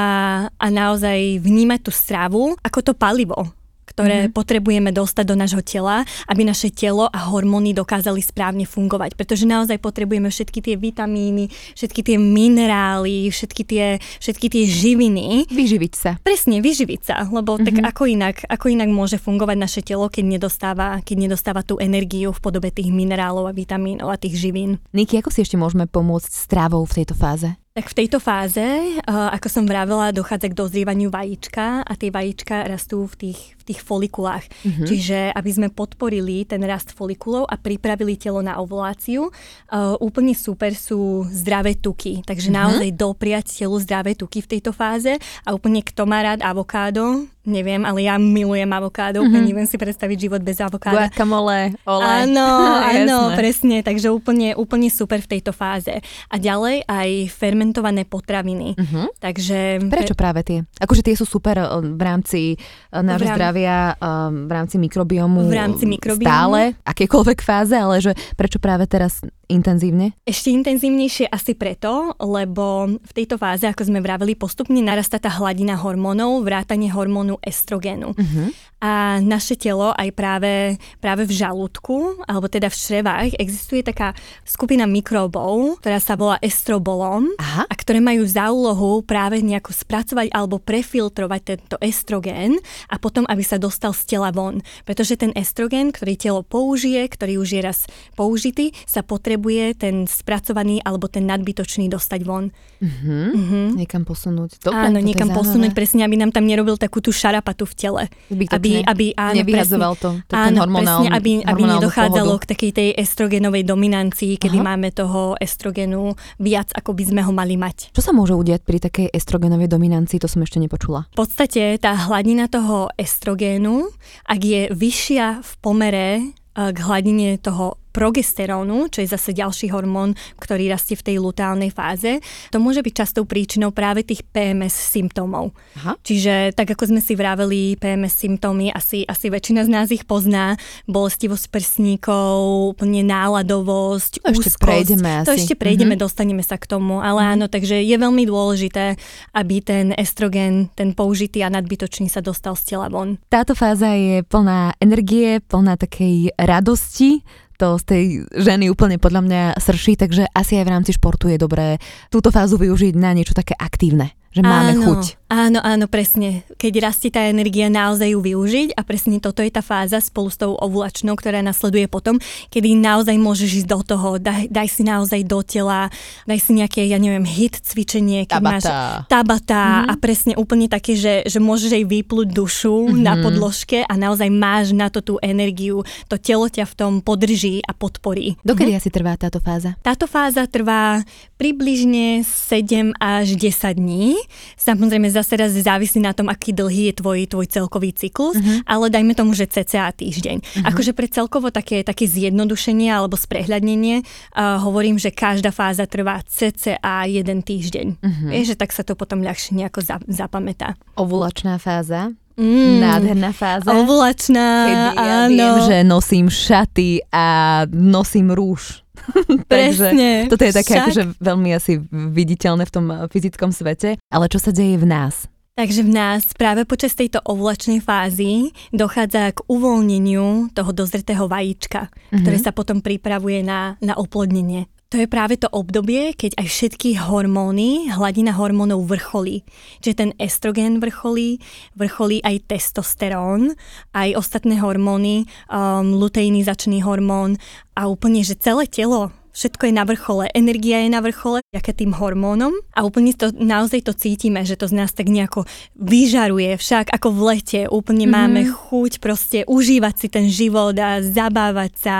a naozaj vnímať tú stravu ako to palivo ktoré mm-hmm. potrebujeme dostať do nášho tela, aby naše telo a hormóny dokázali správne fungovať. Pretože naozaj potrebujeme všetky tie vitamíny, všetky tie minerály, všetky tie, všetky tie živiny, Vyživiť sa. Presne, vyživiť sa, lebo mm-hmm. tak ako inak, ako inak môže fungovať naše telo, keď nedostáva, keď nedostáva tú energiu v podobe tých minerálov a vitamínov a tých živín. Niky, ako si ešte môžeme pomôcť stravou v tejto fáze? Tak v tejto fáze, uh, ako som vravela, dochádza k dozrievaniu vajíčka a tie vajíčka rastú v tých, tých folikulách. Mm-hmm. Čiže aby sme podporili ten rast folikulov a pripravili telo na ovuláciu, uh, úplne super sú zdravé tuky. Takže mm-hmm. naozaj dopriať telu zdravé tuky v tejto fáze a úplne kto má rád avokádo, neviem, ale ja milujem avokádo, mm-hmm. neviem si predstaviť život bez avokáda. Guacamole, olej. Áno, áno, presne, takže úplne, úplne super v tejto fáze. A ďalej aj fermentované potraviny. Mhm. Takže... Prečo práve tie? Akože tie sú super eh, v rámci eh, nášho rám- zdravia um, v rámci mikrobiomu V rámci mikrobiomu. stále, akékoľvek fáze, ale že prečo práve teraz intenzívne? Ešte intenzívnejšie asi preto, lebo v tejto fáze, ako sme vraveli, postupne narastá tá hladina hormónov, vrátanie hormónu estrogénu. Uh-huh. A naše telo aj práve, práve v žalúdku, alebo teda v črevách, existuje taká skupina mikrobov, ktorá sa volá estrobolom Aha. a ktoré majú za úlohu práve nejako spracovať alebo prefiltrovať tento estrogén a potom, aby sa dostal z tela von. Pretože ten estrogén, ktorý telo použije, ktorý už je raz použitý, sa potrebuje ten spracovaný alebo ten nadbytočný dostať von. Uh-huh. Mhm. Niekam posunúť. Dobre, Áno, niekam posunúť presne, aby nám tam nerobil takú tú šarapatu v tele. Zbytočne. Aby, aby, áno, Nevyhadzoval presne, to, to áno, hormonálny- presne, aby, aby nedochádzalo pohodu. k takej tej estrogenovej dominancii, kedy Aha. máme toho estrogenu viac, ako by sme ho mali mať. Čo sa môže udiať pri takej estrogenovej dominancii, to som ešte nepočula. V podstate tá hladina toho estrogénu, ak je vyššia v pomere eh, k hladine toho progesterónu, čo je zase ďalší hormón, ktorý rastie v tej lutálnej fáze, to môže byť častou príčinou práve tých PMS symptómov. Aha. Čiže tak ako sme si vraveli, PMS symptómy, asi, asi väčšina z nás ich pozná, bolestivosť prsníkov, úplne náladovosť, To ešte úzkosť. prejdeme To asi. ešte prejdeme, Mhm. dostaneme sa k tomu, ale áno, takže je veľmi dôležité, aby ten estrogen, ten použitý a nadbytočný sa dostal z tela von. Táto fáza je plná energie, plná takej radosti, to z tej ženy úplne podľa mňa srší, takže asi aj v rámci športu je dobré túto fázu využiť na niečo také aktívne, že máme áno, chuť. Áno, áno, presne. Keď rastie tá energia, naozaj ju využiť a presne toto je tá fáza spolu s tou ovulačnou, ktorá nasleduje potom, kedy naozaj môžeš ísť do toho, daj, daj si naozaj do tela, daj si nejaké, ja neviem, hit cvičenie, keď Tabata. máš tabata a presne úplne také, že, že môžeš aj vyplúť dušu na podložke a naozaj máš na to tú energiu, to telo ťa v tom podrží a podporí. Dokedy asi trvá táto fáza? Táto fáza trvá približne 7 až 10 dní. Samozrejme zase raz závisí na tom, aký dlhý je tvoj, tvoj celkový cyklus, uh-huh. ale dajme tomu, že cca týždeň. Uh-huh. Akože pre celkovo také, také zjednodušenie alebo sprehľadnenie uh, hovorím, že každá fáza trvá cca jeden týždeň. Uh-huh. Vieš, že tak sa to potom ľahšie nejako za, zapamätá. Ovulačná fáza, Mm. nádherná fáza. Ovulačná, Kedy ja áno. viem, že nosím šaty a nosím rúž. Presne, Takže toto je také však. akože veľmi asi viditeľné v tom eh, fyzickom svete. Ale čo sa deje v nás? Takže v nás práve počas tejto ovulačnej fázy dochádza k uvoľneniu toho dozretého vajíčka, mm-hmm. ktoré sa potom pripravuje na, na oplodnenie. To je práve to obdobie, keď aj všetky hormóny, hladina hormónov vrcholí. Čiže ten estrogén vrcholí, vrcholí aj testosterón, aj ostatné hormóny, um, luteinizačný hormón a úplne, že celé telo všetko je na vrchole, energia je na vrchole, ďaká tým hormónom a úplne to, naozaj to cítime, že to z nás tak nejako vyžaruje, však ako v lete, úplne mm-hmm. máme chuť proste užívať si ten život a zabávať sa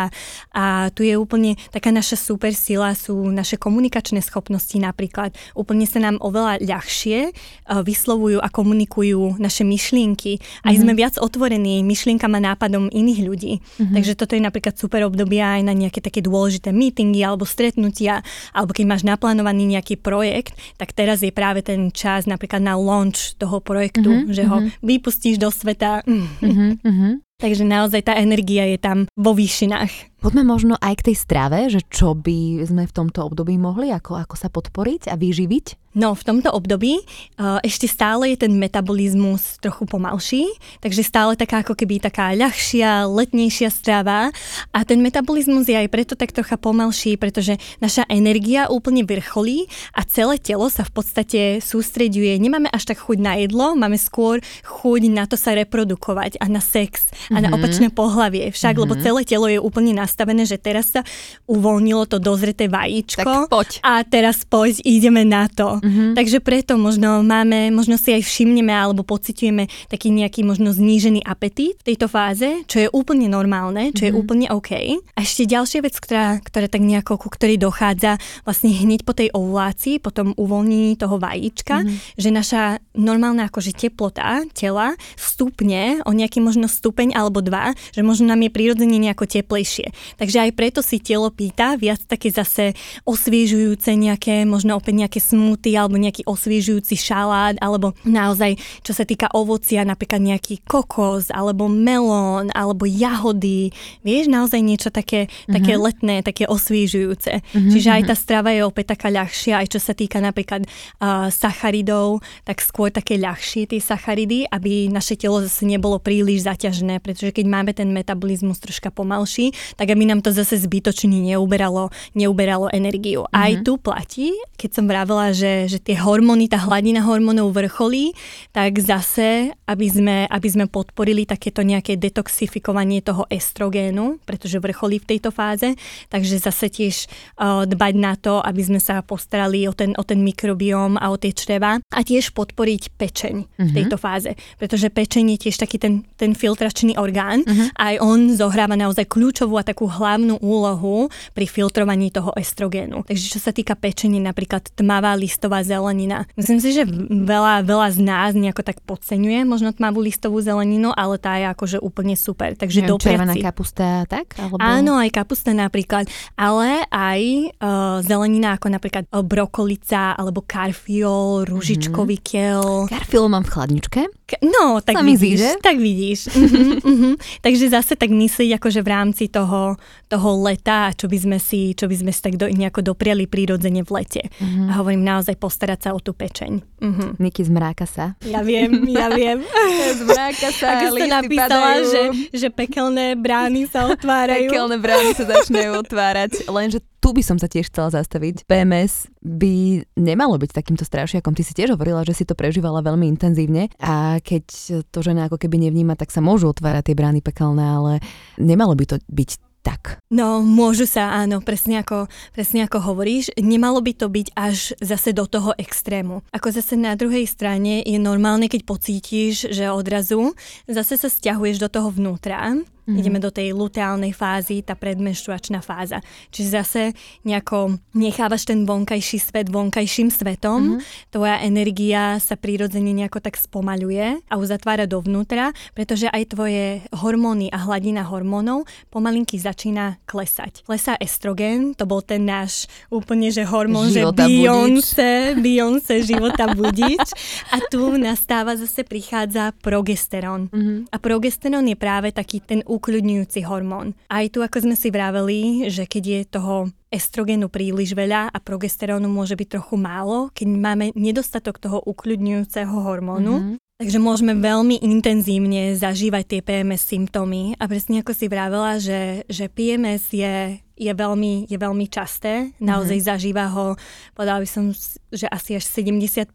a tu je úplne taká naša super sila, sú naše komunikačné schopnosti napríklad. Úplne sa nám oveľa ľahšie uh, vyslovujú a komunikujú naše myšlienky. Aj mm-hmm. sme viac otvorení myšlienkam a nápadom iných ľudí. Mm-hmm. Takže toto je napríklad super obdobie aj na nejaké také dôležité meetingy alebo stretnutia, alebo keď máš naplánovaný nejaký projekt, tak teraz je práve ten čas napríklad na launch toho projektu, mm-hmm, že ho vypustíš do sveta. Uh-huh. Takže naozaj tá energia je tam vo výšinách. Poďme možno aj k tej strave, že čo by sme v tomto období mohli, ako, ako sa podporiť a vyživiť? No, v tomto období uh, ešte stále je ten metabolizmus trochu pomalší, takže stále taká ako keby taká ľahšia, letnejšia strava a ten metabolizmus je aj preto tak trocha pomalší, pretože naša energia úplne vrcholí a celé telo sa v podstate sústreďuje. Nemáme až tak chuť na jedlo, máme skôr chuť na to sa reprodukovať a na sex a na opačné pohlavie. Však, lebo celé telo je úplne nastavené, že teraz sa uvoľnilo to dozreté vajíčko Tak poď. a teraz poď, ideme na to. Mm-hmm. Takže preto možno máme, možno si aj všimneme alebo pociťujeme taký nejaký možno znížený apetít v tejto fáze, čo je úplne normálne, čo mm-hmm. je úplne OK. A ešte ďalšia vec, ktorá, ktorá tak nejako, ku ktorej dochádza vlastne hneď po tej ovulácii, po tom uvoľnení toho vajíčka, mm-hmm. že naša normálna akože teplota tela stupne o nejaký možno stupeň alebo dva, že možno nám je prirodzene nejako teplejšie. Takže aj preto si telo pýta viac také zase osviežujúce nejaké, možno opäť nejaké smuty alebo nejaký osviežujúci šalát, alebo naozaj, čo sa týka ovocia, napríklad nejaký kokos, alebo melón, alebo jahody. Vieš, naozaj niečo také, také letné, také osviežujúce. Mm-hmm. Čiže aj tá mhm. strava je opäť taká ľahšia, aj čo sa týka napríklad uh, sacharidov, tak skôr také ľahšie tie sacharidy, aby naše telo zase nebolo príliš zaťažené, pretože keď máme ten metabolizmus troška pomalší, tak aby nám to zase zbytočne neuberalo, neuberalo energiu. Mm-hmm. Aj tu platí, keď som vravela, že, že tie hormóny, tá hladina hormónov vrcholí, tak zase, aby sme, aby sme podporili takéto nejaké detoxifikovanie toho estrogénu, pretože vrcholí v tejto fáze, takže zase tiež uh, dbať na to, aby sme sa postarali o ten, o ten mikrobióm a o tie čreva a tiež podporiť pečeň mm-hmm. v mhm. tejto fáze, pretože pečeň je tiež taký ten, ten filtračný orgán, mm-hmm. aj on zohráva naozaj kľúčovú a takú hlavnú úlohu pri filtrovaní toho estrogénu. Takže čo sa týka pečení, napríklad tmavá listová zelenina. Myslím si, že veľa, veľa z nás nejako tak podceňuje možno tmavú listovú zeleninu, ale tá je akože úplne super. Takže Neviem, červená kapusta, tak? Alebo... Áno, aj kapusta napríklad, ale aj uh, zelenina ako napríklad uh, brokolica alebo karfiol, rúžičkový mm-hmm. kel. Karfiol mám v chladničke. No, tak Sa vidíš, zí, tak vidíš. uh-huh. Takže zase tak myslieť akože v rámci toho, toho leta, čo by sme si, čo by sme si tak do, nejako dopriali prírodzene v lete. Uh-huh. A hovorím naozaj postarať sa o tú pečeň. Uh-huh. Niky zmráka sa. Ja viem, ja viem. zmráka sa, Ako ste napísala, že, že pekelné brány sa otvárajú. Pekelné brány sa začínajú otvárať, lenže tu by som sa tiež chcela zastaviť. PMS by nemalo byť takýmto strašiakom. Ty si tiež hovorila, že si to prežívala veľmi intenzívne a keď to žena ako keby nevníma, tak sa môžu otvárať tie brány pekelné, ale nemalo by to byť tak. No, môžu sa, áno, presne ako, presne ako hovoríš. Nemalo by to byť až zase do toho extrému. Ako zase na druhej strane je normálne, keď pocítiš, že odrazu zase sa stiahuješ do toho vnútra Mm-hmm. Ideme do tej luteálnej fázy, tá predmenštruačná fáza. Čiže zase nejako nechávaš ten vonkajší svet vonkajším svetom, mm-hmm. tvoja energia sa prirodzene nejako tak spomaľuje a uzatvára dovnútra, pretože aj tvoje hormóny a hladina hormónov pomalinky začína klesať. Klesá estrogen, to bol ten náš úplne, že hormón, že Beyoncé, Beyoncé života budič. A tu nastáva zase prichádza progesterón. Mm-hmm. A progesterón je práve taký ten ukľudňujúci hormón. Aj tu, ako sme si vraveli, že keď je toho estrogenu príliš veľa a progesterónu môže byť trochu málo, keď máme nedostatok toho ukľudňujúceho hormónu, mm-hmm. Takže môžeme veľmi intenzívne zažívať tie PMS symptómy a presne ako si vravela, že, že PMS je je veľmi, je veľmi časté. Naozaj mm-hmm. zažíva ho, povedala by som, že asi až 75%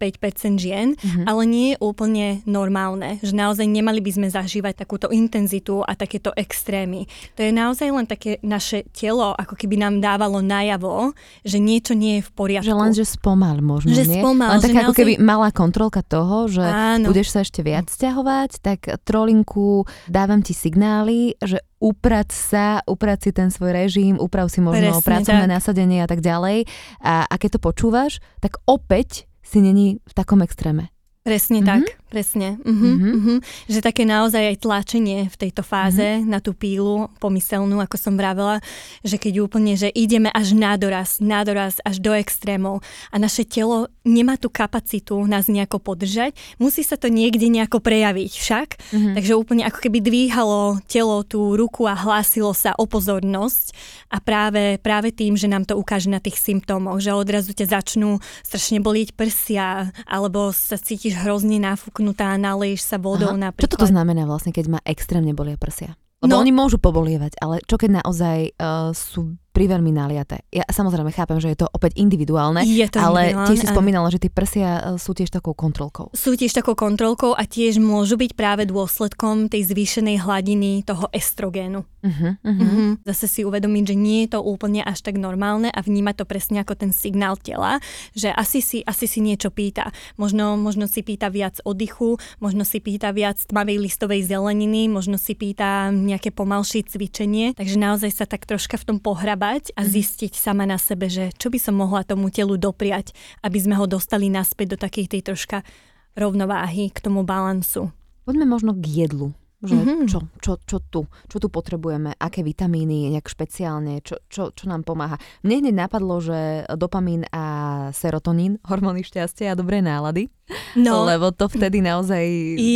žien, mm-hmm. ale nie je úplne normálne. Že naozaj nemali by sme zažívať takúto intenzitu a takéto extrémy. To je naozaj len také naše telo, ako keby nám dávalo najavo, že niečo nie je v poriadku. Že len, že spomal možno, že nie? Spomal, len taká naozaj... ako keby malá kontrolka toho, že Áno. budeš sa ešte viac stiahovať, tak trolinku dávam ti signály, že uprať sa, uprať si ten svoj režim, uprav si možno Presne, pracovné tak. nasadenie a tak ďalej. A, a keď to počúvaš, tak opäť si není v takom extréme. Presne mm-hmm. tak. Presne. Uh-huh, mm-hmm. uh-huh. Že také naozaj aj tlačenie v tejto fáze uh-huh. na tú pílu pomyselnú, ako som vravela, že keď úplne, že ideme až na doraz, na doraz až do extrémov a naše telo nemá tú kapacitu nás nejako podržať, musí sa to niekde nejako prejaviť však. Uh-huh. Takže úplne ako keby dvíhalo telo tú ruku a hlásilo sa o pozornosť a práve, práve tým, že nám to ukáže na tých symptómoch, že odrazu ťa začnú strašne bolieť prsia alebo sa cítiš hrozne náfuk napuknutá, naleješ sa vodou Aha. napríklad. Čo toto znamená vlastne, keď ma extrémne bolia prsia? Lebo no. oni môžu pobolievať, ale čo keď naozaj uh, sú priveľmi naliaté. Ja samozrejme chápem, že je to opäť individuálne, je to ale individuálne, tiež si spomínala, že tie prsia e, sú tiež takou kontrolkou. Sú tiež takou kontrolkou a tiež môžu byť práve dôsledkom tej zvýšenej hladiny toho estrogénu. Uh-huh, uh-huh. Uh-huh. Zase si uvedomiť, že nie je to úplne až tak normálne a vnímať to presne ako ten signál tela, že asi si, asi si niečo pýta. Možno, možno si pýta viac oddychu, možno si pýta viac tmavej listovej zeleniny, možno si pýta nejaké pomalšie cvičenie, takže naozaj sa tak troška v tom pohrabať a mhm. zistiť sama na sebe, že čo by som mohla tomu telu dopriať, aby sme ho dostali naspäť do takej tej troška rovnováhy, k tomu balansu. Poďme možno k jedlu. Že Mhm. čo, čo, čo tu, čo tu potrebujeme, aké vitamíny, nejak špeciálne, čo, čo, čo nám pomáha. Mne hneď napadlo, že dopamín a serotonín, hormóny šťastia a dobrej nálady, No, lebo to vtedy naozaj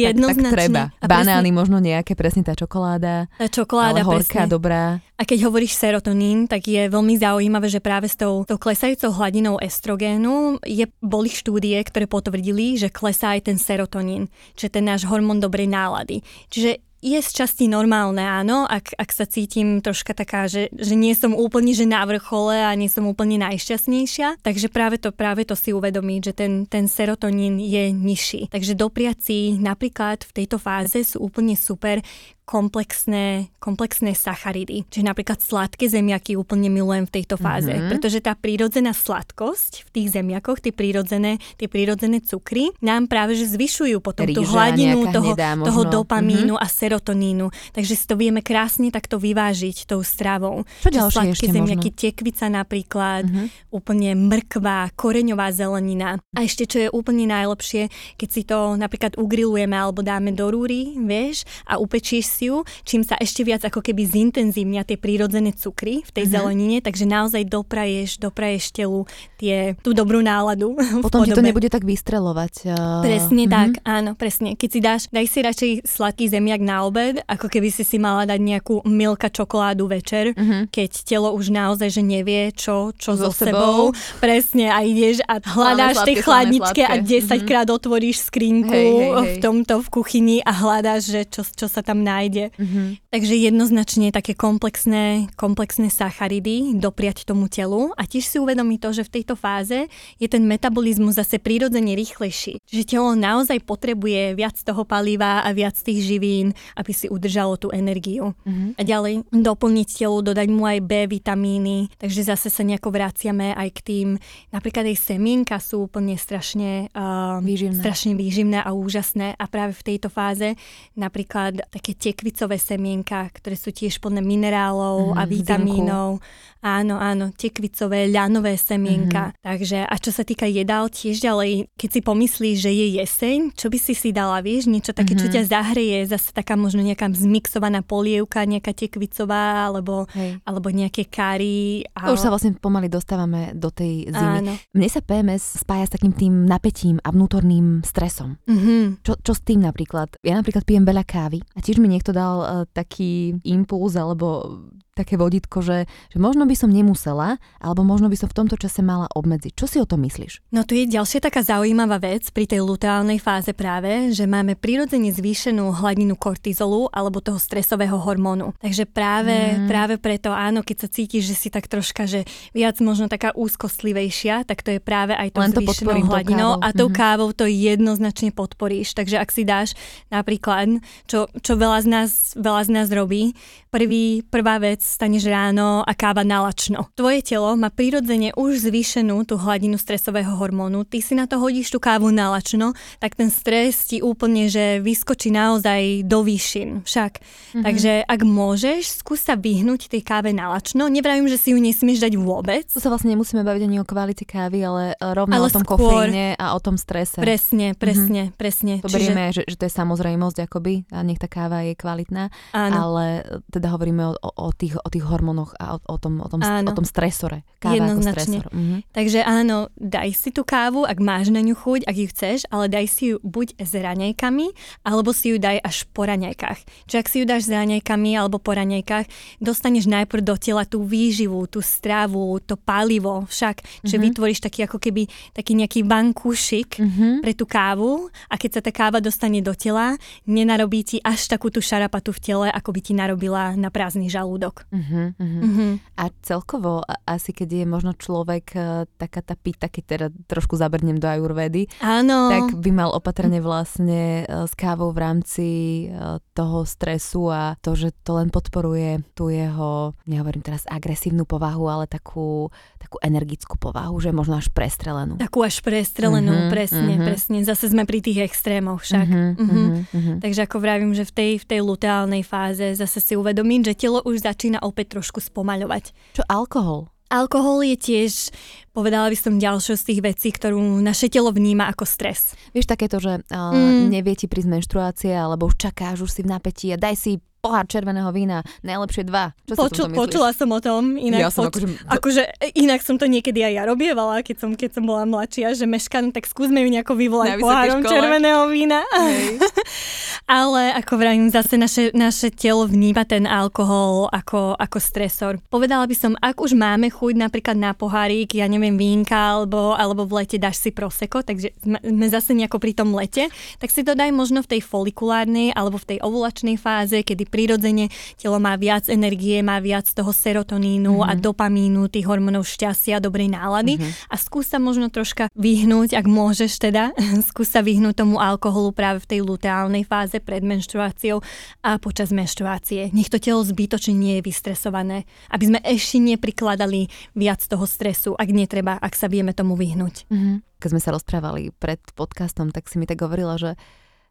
tak, tak treba. A presne- Banány možno nejaké, presne tá čokoláda, tá čokoláda, ale horká, presne. dobrá. A keď hovoríš serotonín, tak je veľmi zaujímavé, že práve s tou, tou klesajúcou hladinou estrogénu je, boli štúdie, ktoré potvrdili, že klesá aj ten serotonín, čiže ten náš hormón dobrej nálady. Čiže je z časti normálne, áno, ak, ak sa cítim troška taká, že, že nie som úplne že na vrchole a nie som úplne najšťastnejšia, takže práve to, práve to si uvedomiť, že ten, ten serotonín je nižší. Takže dopriaci napríklad v tejto fáze sú úplne super komplexné, komplexné sacharidy. Čiže napríklad sladké zemiaky úplne milujem v tejto fáze, Mhm. mm-hmm. pretože tá prírodzená sladkosť v tých zemiakoch, tie prírodzené, tie prírodzené cukry, nám práve že zvyšujú potom tú Rýža hladinu toho, hnedá možno. toho dopamínu a serotonínu. Takže si to vieme krásne takto vyvážiť tou stravou. Čo ďalšie ešte zemiaky, možno? tekvica napríklad, Mhm. úplne mrkva, koreňová zelenina. A ešte čo je úplne najlepšie, keď si to napríklad ugrilujeme alebo dáme do rúry, vieš, a upečieš si ju, čím sa ešte viac ako keby zintenzívnia tie prírodzené cukry v tej Mhm. zelenine, takže naozaj dopraješ, dopraješ telu tie, tú dobrú náladu. Potom ti to nebude tak vystrelovať. Uh, Presne mhm. tak, áno, presne. Keď si dáš, daj si radšej sladký zemiak na obed, ako keby si si mala dať nejakú milka čokoládu večer, Mhm. keď telo už naozaj, že nevie, čo, čo So so, sebou. Presne, a ideš a hľadáš slané, chladničke a sladké. 10 krát otvoríš skrinku Hej, hej, hej. v tomto v kuchyni a hľadáš, že čo, čo sa tam nájde. Mhm. Takže jednoznačne také komplexné, komplexné sacharidy dopriať tomu telu a tiež si uvedomiť to, že v tejto fáze je ten metabolizmus zase prirodzene rýchlejší. Že telo naozaj potrebuje viac toho paliva a viac tých živín, aby si udržalo tú energiu. Mhm. A ďalej doplniť telu, dodať mu aj B vitamíny, takže zase sa nejako vraciame aj k tým, napríklad aj semienka sú úplne strašne, uh, Výživné. strašne výživné a úžasné a práve v tejto fáze napríklad také tekvicové semienka, ktoré sú tiež plné minerálov Mhm, a zinku. Áno, áno, tekvicové, ľanové semienka. Mhm. Takže a čo sa týka jedál, tiež ďalej, keď si pomyslíš, že je jeseň, čo by si si dala, vieš, niečo také, čo Mhm. ťa zahreje, zase taká možno nejaká zmixovaná polievka, nejaká tekvicová, alebo, Hej. alebo nejaké kary. To už sa vlastne pomaly dostávame do tej zimy. Áno. Mne sa PMS spája s takým tým napätím a vnútorným stresom. Mhm. Čo, čo s tým napríklad? Ja napríklad pijem veľa kávy a tiež mi niekto dal uh, taký impuls alebo také vodítko, že, že možno by som nemusela, alebo možno by som v tomto čase mala obmedziť. Čo si o tom myslíš? No tu je ďalšia taká zaujímavá vec pri tej luteálnej fáze práve, že máme prirodzene zvýšenú hladinu kortizolu alebo toho stresového hormónu. Takže práve, mm. práve preto áno, keď sa cítiš, že si tak troška, že viac možno taká úzkostlivejšia, tak to je práve aj tou Len to zvýšenou tou hladinou kávou. a tou Mhm. kávou to jednoznačne podporíš. Takže ak si dáš napríklad, čo, čo veľa, z nás, veľa z nás robí, prvý, prvá vec, staneš ráno a káva nalačno. Tvoje telo má prirodzene už zvýšenú tú hladinu stresového hormónu, ty si na to hodíš tú kávu nalačno, tak ten stres ti úplne, že vyskočí naozaj do výšin však. Mhm. Mm-hmm. Takže ak môžeš, skús sa vyhnúť tej káve nalačno. Nevravím, že si ju nesmieš dať vôbec, Tu sa vlastne nemusíme baviť ani o kvalite kávy, ale e, rovno Ale o tom skôr- kofeíne a o tom strese. Presne, presne, mm-hmm. presne. To berieme, že, že to je samozrejmosť akoby a nech tá káva je kvalitná, áno. ale e, teda hovoríme o, o, o, tých, o tých hormónoch a o, o, tom, o, tom, Áno. o tom stresore. Káva ako Jednoznačne. stresor. Mhm. Takže áno, daj si tú kávu, ak máš na ňu chuť, ak ju chceš, ale daj si ju buď s raňajkami, alebo si ju daj až po raňajkách. Čiže ak si ju dáš s raňajkami alebo po raňajkách, dostaneš najprv do tela tú výživu, tú stravu, to palivo však, čiže Mhm. vytvoríš taký ako keby taký nejaký vankúšik Mhm. pre tú kávu a keď sa tá káva dostane do tela, nenarobí ti až takú tú šarapatu v tele, ako by ti narobila na prázdny žalúdok. Mhm, mhm. Mhm. A celkovo a- asi keď je možno človek e, taká tá pita, keď teda trošku zabrnem do ajurvedy, Áno. tak by mal opatrne vlastne e, s kávou v rámci e, toho stresu a to, že to len podporuje tú jeho, nehovorím teraz agresívnu povahu, ale takú, takú energickú povahu, že možno až prestrelenú. Takú až prestrelenú, mm-hmm, presne, mm-hmm. presne. Zase sme pri tých extrémoch však. Mm-hmm. mhm, mhm. Takže ako vravím, že v tej, v tej luteálnej fáze zase si uvedomím, že telo už začína opäť trošku spomaľovať. Čo alkohol? Alkohol je tiež, povedala by som, ďalšou z tých vecí, ktorú naše telo vníma ako stres. Vieš takéto, že uh, mm. nevie ti prísť menštruácia, alebo už čakáš, už si v napätí a daj si pohár červeného vína, najlepšie dva. Čo Poču, počula som o tom, inak, ja som poč- akože... akože... inak som to niekedy aj ja robievala, keď som, keď som bola mladšia, že meškanú, tak skúsme ju nejako vyvolať pohárom červeného vína. Ale ako vravím, zase naše, naše telo vníma ten alkohol ako, ako stresor. Povedala by som, ak už máme chuť napríklad na pohárik, ja neviem, vínka, alebo, alebo v lete dáš si proseko, takže sme zase nejako pri tom lete, tak si to daj možno v tej folikulárnej alebo v tej ovulačnej fáze, kedy prirodzene telo má viac energie, má viac toho serotonínu mm-hmm. a mhm. dopamínu, tých hormónov šťastia, dobrej nálady mm-hmm. a skús sa možno troška vyhnúť, ak môžeš teda, skús sa vyhnúť tomu alkoholu práve v tej luteálnej fáze pred menštruáciou a počas menštruácie. Nech to telo zbytočne nie je vystresované, aby sme ešte neprikladali viac toho stresu, ak netreba, ak sa vieme tomu vyhnúť. Mm-hmm. Keď sme sa rozprávali pred podcastom, tak si mi tak hovorila, že,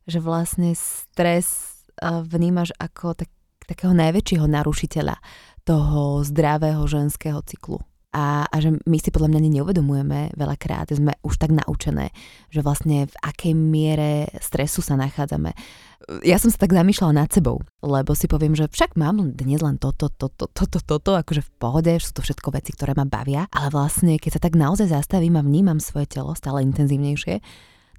že vlastne stres vnímaš ako tak, takého najväčšieho narušiteľa toho zdravého ženského cyklu. A, a že my si podľa mňa neuvedomujeme veľakrát, sme už tak naučené, že vlastne v akej miere stresu sa nachádzame. Ja som sa tak zamýšľala nad sebou, lebo si poviem, že však mám dnes len toto, toto, toto, toto, akože v pohode, sú to všetko veci, ktoré ma bavia, ale vlastne keď sa tak naozaj zastavím a vnímam svoje telo stále intenzívnejšie,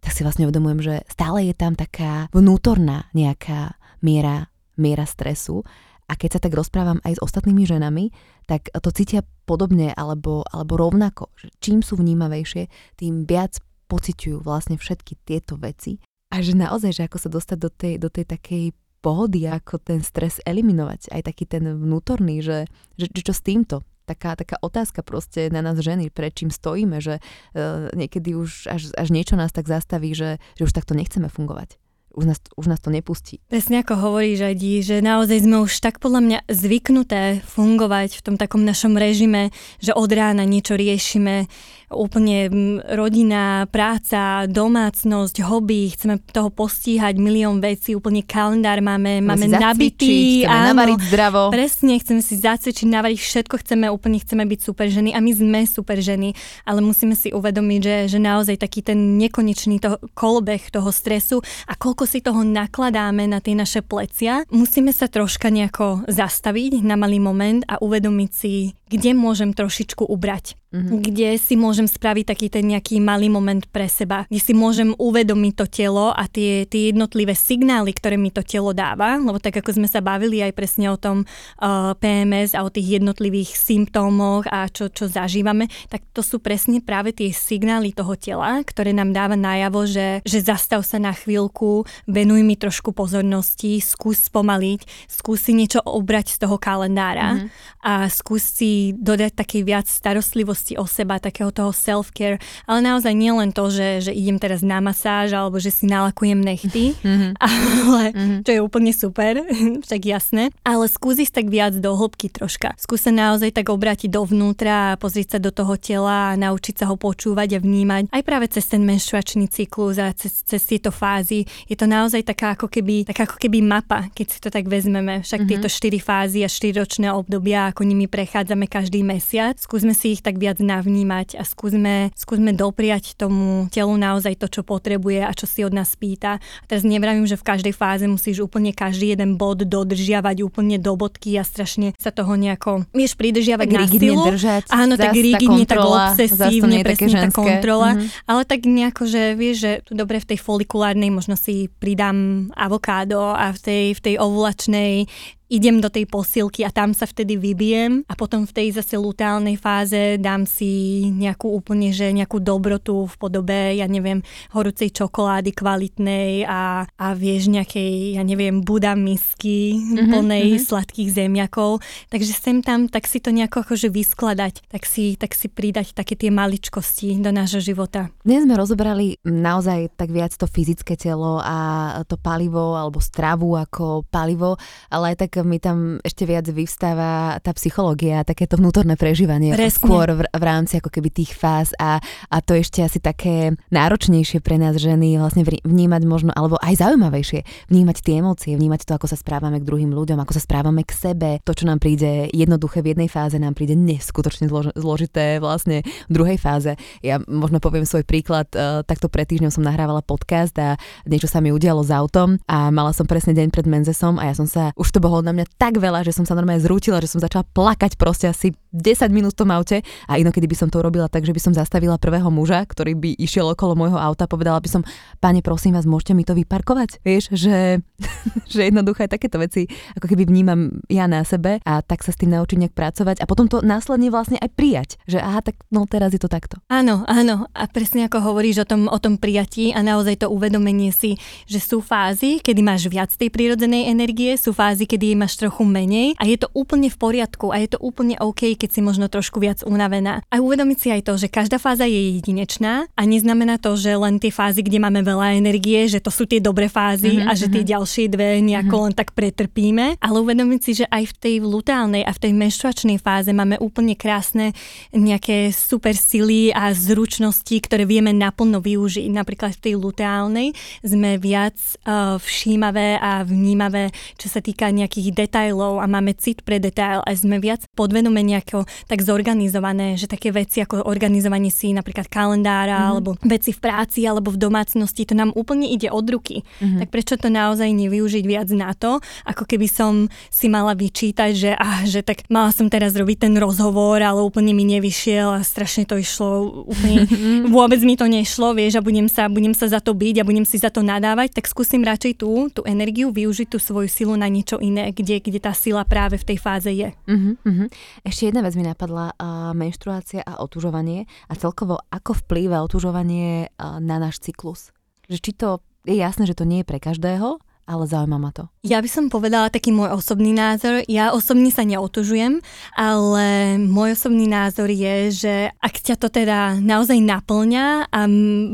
tak si vlastne uvedomujem, že stále je tam taká vnútorná nejaká miera, miera stresu. A keď sa tak rozprávam aj s ostatnými ženami, tak to cítia podobne alebo, alebo rovnako. Čím sú vnímavejšie, tým viac pociťujú vlastne všetky tieto veci. A že naozaj, že ako sa dostať do tej, do tej takej pohody, ako ten stres eliminovať, aj taký ten vnútorný, že, že čo s týmto, taká, taká otázka proste na nás ženy, pred čím stojíme, že uh, niekedy už až, až niečo nás tak zastaví, že, že už takto nechceme fungovať už nás, už nás to nepustí. Presne ako hovoríš, Adi, že naozaj sme už tak podľa mňa zvyknuté fungovať v tom takom našom režime, že od rána niečo riešime, úplne rodina, práca, domácnosť, hobby, chceme toho postíhať milión vecí, úplne kalendár máme, máme nabitý. Chceme áno, navariť zdravo. Presne, chceme si zacvičiť, navariť všetko, chceme úplne, chceme byť super ženy a my sme super ženy, ale musíme si uvedomiť, že, že naozaj taký ten nekonečný toho, kolbeh toho stresu a koľko si toho nakladáme na tie naše plecia, musíme sa troška nejako zastaviť na malý moment a uvedomiť si, kde môžem trošičku ubrať. Mm-hmm. Kde si môžem spraviť taký ten nejaký malý moment pre seba. Kde si môžem uvedomiť to telo a tie, tie jednotlivé signály, ktoré mi to telo dáva. Lebo tak ako sme sa bavili aj presne o tom uh, PMS a o tých jednotlivých symptómoch a čo, čo zažívame, tak to sú presne práve tie signály toho tela, ktoré nám dáva najavo, že, že zastav sa na chvíľku, venuj mi trošku pozornosti, skús spomaliť, skús si niečo obrať z toho kalendára mm-hmm. a skús si dodať takej viac starostlivosti o seba, takého toho self-care, ale naozaj nie len to, že, že idem teraz na masáž alebo že si nalakujem nechty, mm-hmm. ale mm-hmm. čo je úplne super, však jasné, ale skúsi tak viac do hĺbky troška. Skús sa naozaj tak obrátiť dovnútra a pozrieť sa do toho tela a naučiť sa ho počúvať a vnímať aj práve cez ten menštruačný cyklus a cez, cez tieto fázy. Je to naozaj taká ako keby, taká ako keby mapa, keď si to tak vezmeme. Však mm-hmm. tieto štyri fázy a štyročné obdobia, ako nimi prechádzame máme každý mesiac. Skúsme si ich tak viac navnímať a skúsme, skúsme dopriať tomu telu naozaj to, čo potrebuje a čo si od nás pýta. A teraz nevravím, že v každej fáze musíš úplne každý jeden bod dodržiavať úplne do bodky a strašne sa toho nejako, vieš, pridržiavať tak na silu. Držať, Áno, tak rigidne, tak obsesívne, presne tá kontrola. Mm-hmm. Ale tak nejako, že vieš, že tu dobre v tej folikulárnej možno si pridám avokádo a v tej, v tej ovulačnej idem do tej posilky a tam sa vtedy vybijem a potom v tej zase luteálnej fáze dám si nejakú úplne, že nejakú dobrotu v podobe, ja neviem, horúcej čokolády kvalitnej a, a vieš nejakej, ja neviem, buda misky mm-hmm, plnej mm-hmm. sladkých zemiakov. Takže sem tam, tak si to nejako akože vyskladať, tak si, tak si pridať také tie maličkosti do nášho života. Dnes sme rozobrali naozaj tak viac to fyzické telo a to palivo alebo stravu ako palivo, ale aj tak mi tam ešte viac vyvstáva tá psychológia, takéto vnútorné prežívanie Presne. skôr v, v rámci ako keby tých fáz a, a to ešte asi také náročnejšie pre nás ženy vlastne vnímať možno, alebo aj zaujímavejšie, vnímať tie emócie, vnímať to, ako sa správame k druhým ľuďom, ako sa správame k sebe. To, čo nám príde jednoduché v jednej fáze, nám príde neskutočne zlož- zložité vlastne v druhej fáze. Ja možno poviem svoj príklad, uh, takto pred týždňom som nahrávala podcast a niečo sa mi udialo s autom a mala som presne deň pred menzesom a ja som sa, už to bolo na mňa tak veľa, že som sa normálne zrútila, že som začala plakať proste asi 10 minút v tom aute a inokedy by som to urobila tak, že by som zastavila prvého muža, ktorý by išiel okolo môjho auta a povedala by som, pane, prosím vás, môžete mi to vyparkovať? Vieš, že, že jednoduché takéto veci ako keby vnímam ja na sebe a tak sa s tým naučiť nejak pracovať a potom to následne vlastne aj prijať, že aha, tak no teraz je to takto. Áno, áno. A presne ako hovoríš o tom, o tom prijatí a naozaj to uvedomenie si, že sú fázy, kedy máš viac tej prírodzenej energie, sú fázy, kedy máš trochu menej a je to úplne v poriadku a je to úplne OK, keď si možno trošku viac unavená. A uvedomiť si aj to, že každá fáza je jedinečná a neznamená to, že len tie fázy, kde máme veľa energie, že to sú tie dobré fázy mm-hmm. a že tie ďalšie dve nejako mm-hmm. len tak pretrpíme, ale uvedomiť si, že aj v tej lutálnej a v tej menštruačnej fáze máme úplne krásne nejaké super sily a zručnosti, ktoré vieme naplno využiť. Napríklad v tej luteálnej sme viac uh, všímavé a vnímavé, čo sa týka nejakých detailov a máme cit pre detail a sme viac podvedome nejako tak zorganizované, že také veci ako organizovanie si napríklad kalendára mm-hmm. alebo veci v práci alebo v domácnosti, to nám úplne ide od ruky. Mm-hmm. Tak prečo to naozaj nevyužiť viac na to, ako keby som si mala vyčítať, že, ah, že tak mala som teraz robiť ten rozhovor, ale úplne mi nevyšiel a strašne to išlo, úplne vôbec mi to nešlo, vieš, a budem sa, budem sa za to byť a budem si za to nadávať, tak skúsim radšej tú, tú energiu využiť tú svoju silu na niečo iné, kde, kde tá sila práve v tej fáze je. Uh-huh, uh-huh. Ešte jedna vec mi napadla, uh, menštruácia a otužovanie a celkovo ako vplýva otužovanie uh, na náš cyklus. Že či to je jasné, že to nie je pre každého, ale zaujíma ma to. Ja by som povedala taký môj osobný názor. Ja osobne sa neotužujem, ale môj osobný názor je, že ak ťa to teda naozaj naplňa a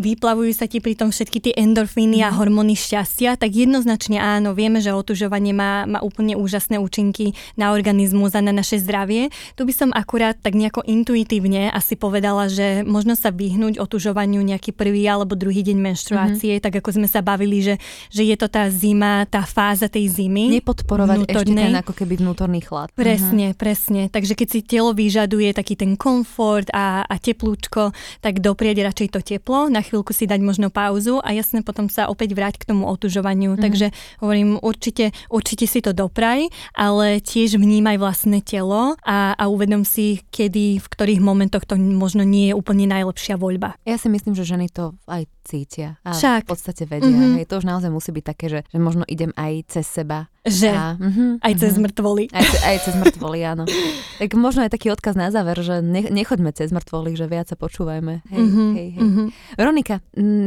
vyplavujú sa ti pri tom všetky tie endorfíny mm. a mhm. hormóny šťastia, tak jednoznačne áno, vieme, že otužovanie má, má úplne úžasné účinky na organizmus a na naše zdravie. Tu by som akurát tak nejako intuitívne asi povedala, že možno sa vyhnúť otužovaniu nejaký prvý alebo druhý deň menštruácie, mm. tak ako sme sa bavili, že, že je to tá zima zima, tá fáza tej zimy. Nepodporovať vnútornej. ešte ten ako keby vnútorný chlad. Presne, uh-huh. presne. Takže keď si telo vyžaduje taký ten komfort a, a teplúčko, tak doprieť radšej to teplo, na chvíľku si dať možno pauzu a jasne potom sa opäť vráť k tomu otužovaniu. Uh-huh. Takže hovorím, určite, určite si to dopraj, ale tiež vnímaj vlastné telo a, a uvedom si, kedy, v ktorých momentoch to možno nie je úplne najlepšia voľba. Ja si myslím, že ženy to aj cítia a Však. v podstate vedia. Mm-hmm. Hej, to už naozaj musí byť také, že, že možno idem aj cez seba. Že? A, mm-hmm, aj cez mm-hmm. mŕtvoly. Aj, aj cez mŕtvoly, áno. tak možno aj taký odkaz na záver, že ne, nechoďme cez mŕtvoly, že viac sa počúvajme. Hej, mm-hmm, hej, hej. Mm-hmm. Veronika,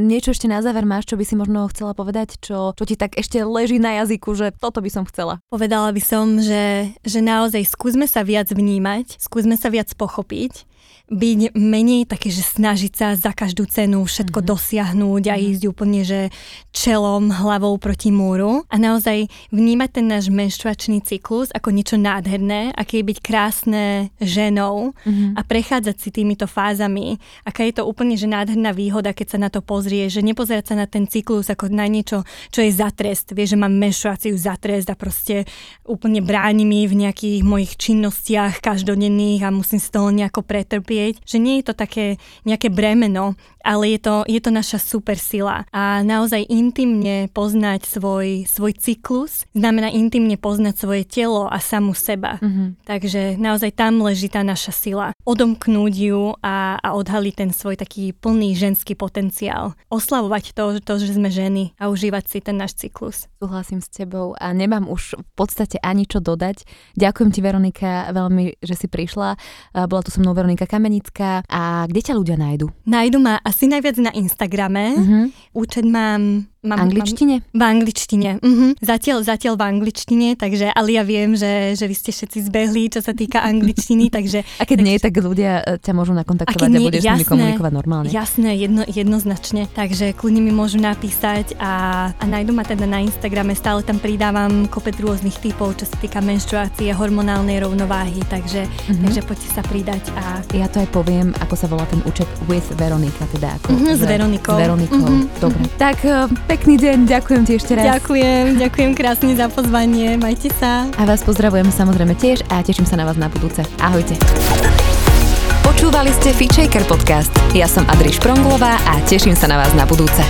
niečo ešte na záver máš, čo by si možno chcela povedať, čo, čo ti tak ešte leží na jazyku, že toto by som chcela? Povedala by som, že, že naozaj skúsme sa viac vnímať, skúsme sa viac pochopiť byť menej také, že snažiť sa za každú cenu všetko mm-hmm. dosiahnuť a mm-hmm. ísť úplne, že čelom, hlavou proti múru a naozaj vnímať ten náš menštruačný cyklus ako niečo nádherné, aké je byť krásne ženou mm-hmm. a prechádzať si týmito fázami. Aká je to úplne, že nádherná výhoda, keď sa na to pozrie, že nepozerať sa na ten cyklus ako na niečo, čo je za trest. Vieš, že mám menštruáciu za trest a proste úplne bráni mi v nejakých mojich činnostiach každodenných a musím z toho nejako pretrpiť trpieť, že nie je to také nejaké bremeno, ale je to, je to naša super sila. A naozaj intimne poznať svoj, svoj cyklus znamená intimne poznať svoje telo a samu seba. Mm-hmm. Takže naozaj tam leží tá naša sila. Odomknúť ju a, a odhaliť ten svoj taký plný ženský potenciál. Oslavovať to, to, že sme ženy a užívať si ten náš cyklus. Súhlasím s tebou a nemám už v podstate ani čo dodať. Ďakujem ti Veronika veľmi, že si prišla. Bola tu so mnou Veronika Kamer Kamenická. A kde ťa ľudia nájdu? Nájdu ma asi najviac na Instagrame. Uh-huh. Účet mám Mám, angličtine? Mám, v angličtine. Uh-huh. Zatiaľ, zatiaľ v angličtine, takže, ale ja viem, že, že vy ste všetci zbehli, čo sa týka angličtiny, takže... A keď tak, nie, tak ľudia e, ťa môžu nakontaktovať a, nie, a budeš jasné, s nimi komunikovať normálne. Jasné, jedno, jednoznačne. Takže kľudne mi môžu napísať a, a nájdu ma teda na Instagrame, stále tam pridávam kopec rôznych typov, čo sa týka menštruácie, hormonálnej rovnováhy, takže, uh-huh. takže poďte sa pridať. A... Ja to aj poviem, ako sa volá ten účet with Veronika, teda ako uh-huh, s Veronikou. S Veronikou, uh-huh. dobre. Tak uh, pekný deň, ďakujem ti ešte raz. Ďakujem, ďakujem krásne za pozvanie, majte sa. A vás pozdravujem samozrejme tiež a teším sa na vás na budúce. Ahojte. Počúvali ste Fitchaker podcast. Ja som Adriš Pronglová a teším sa na vás na budúce.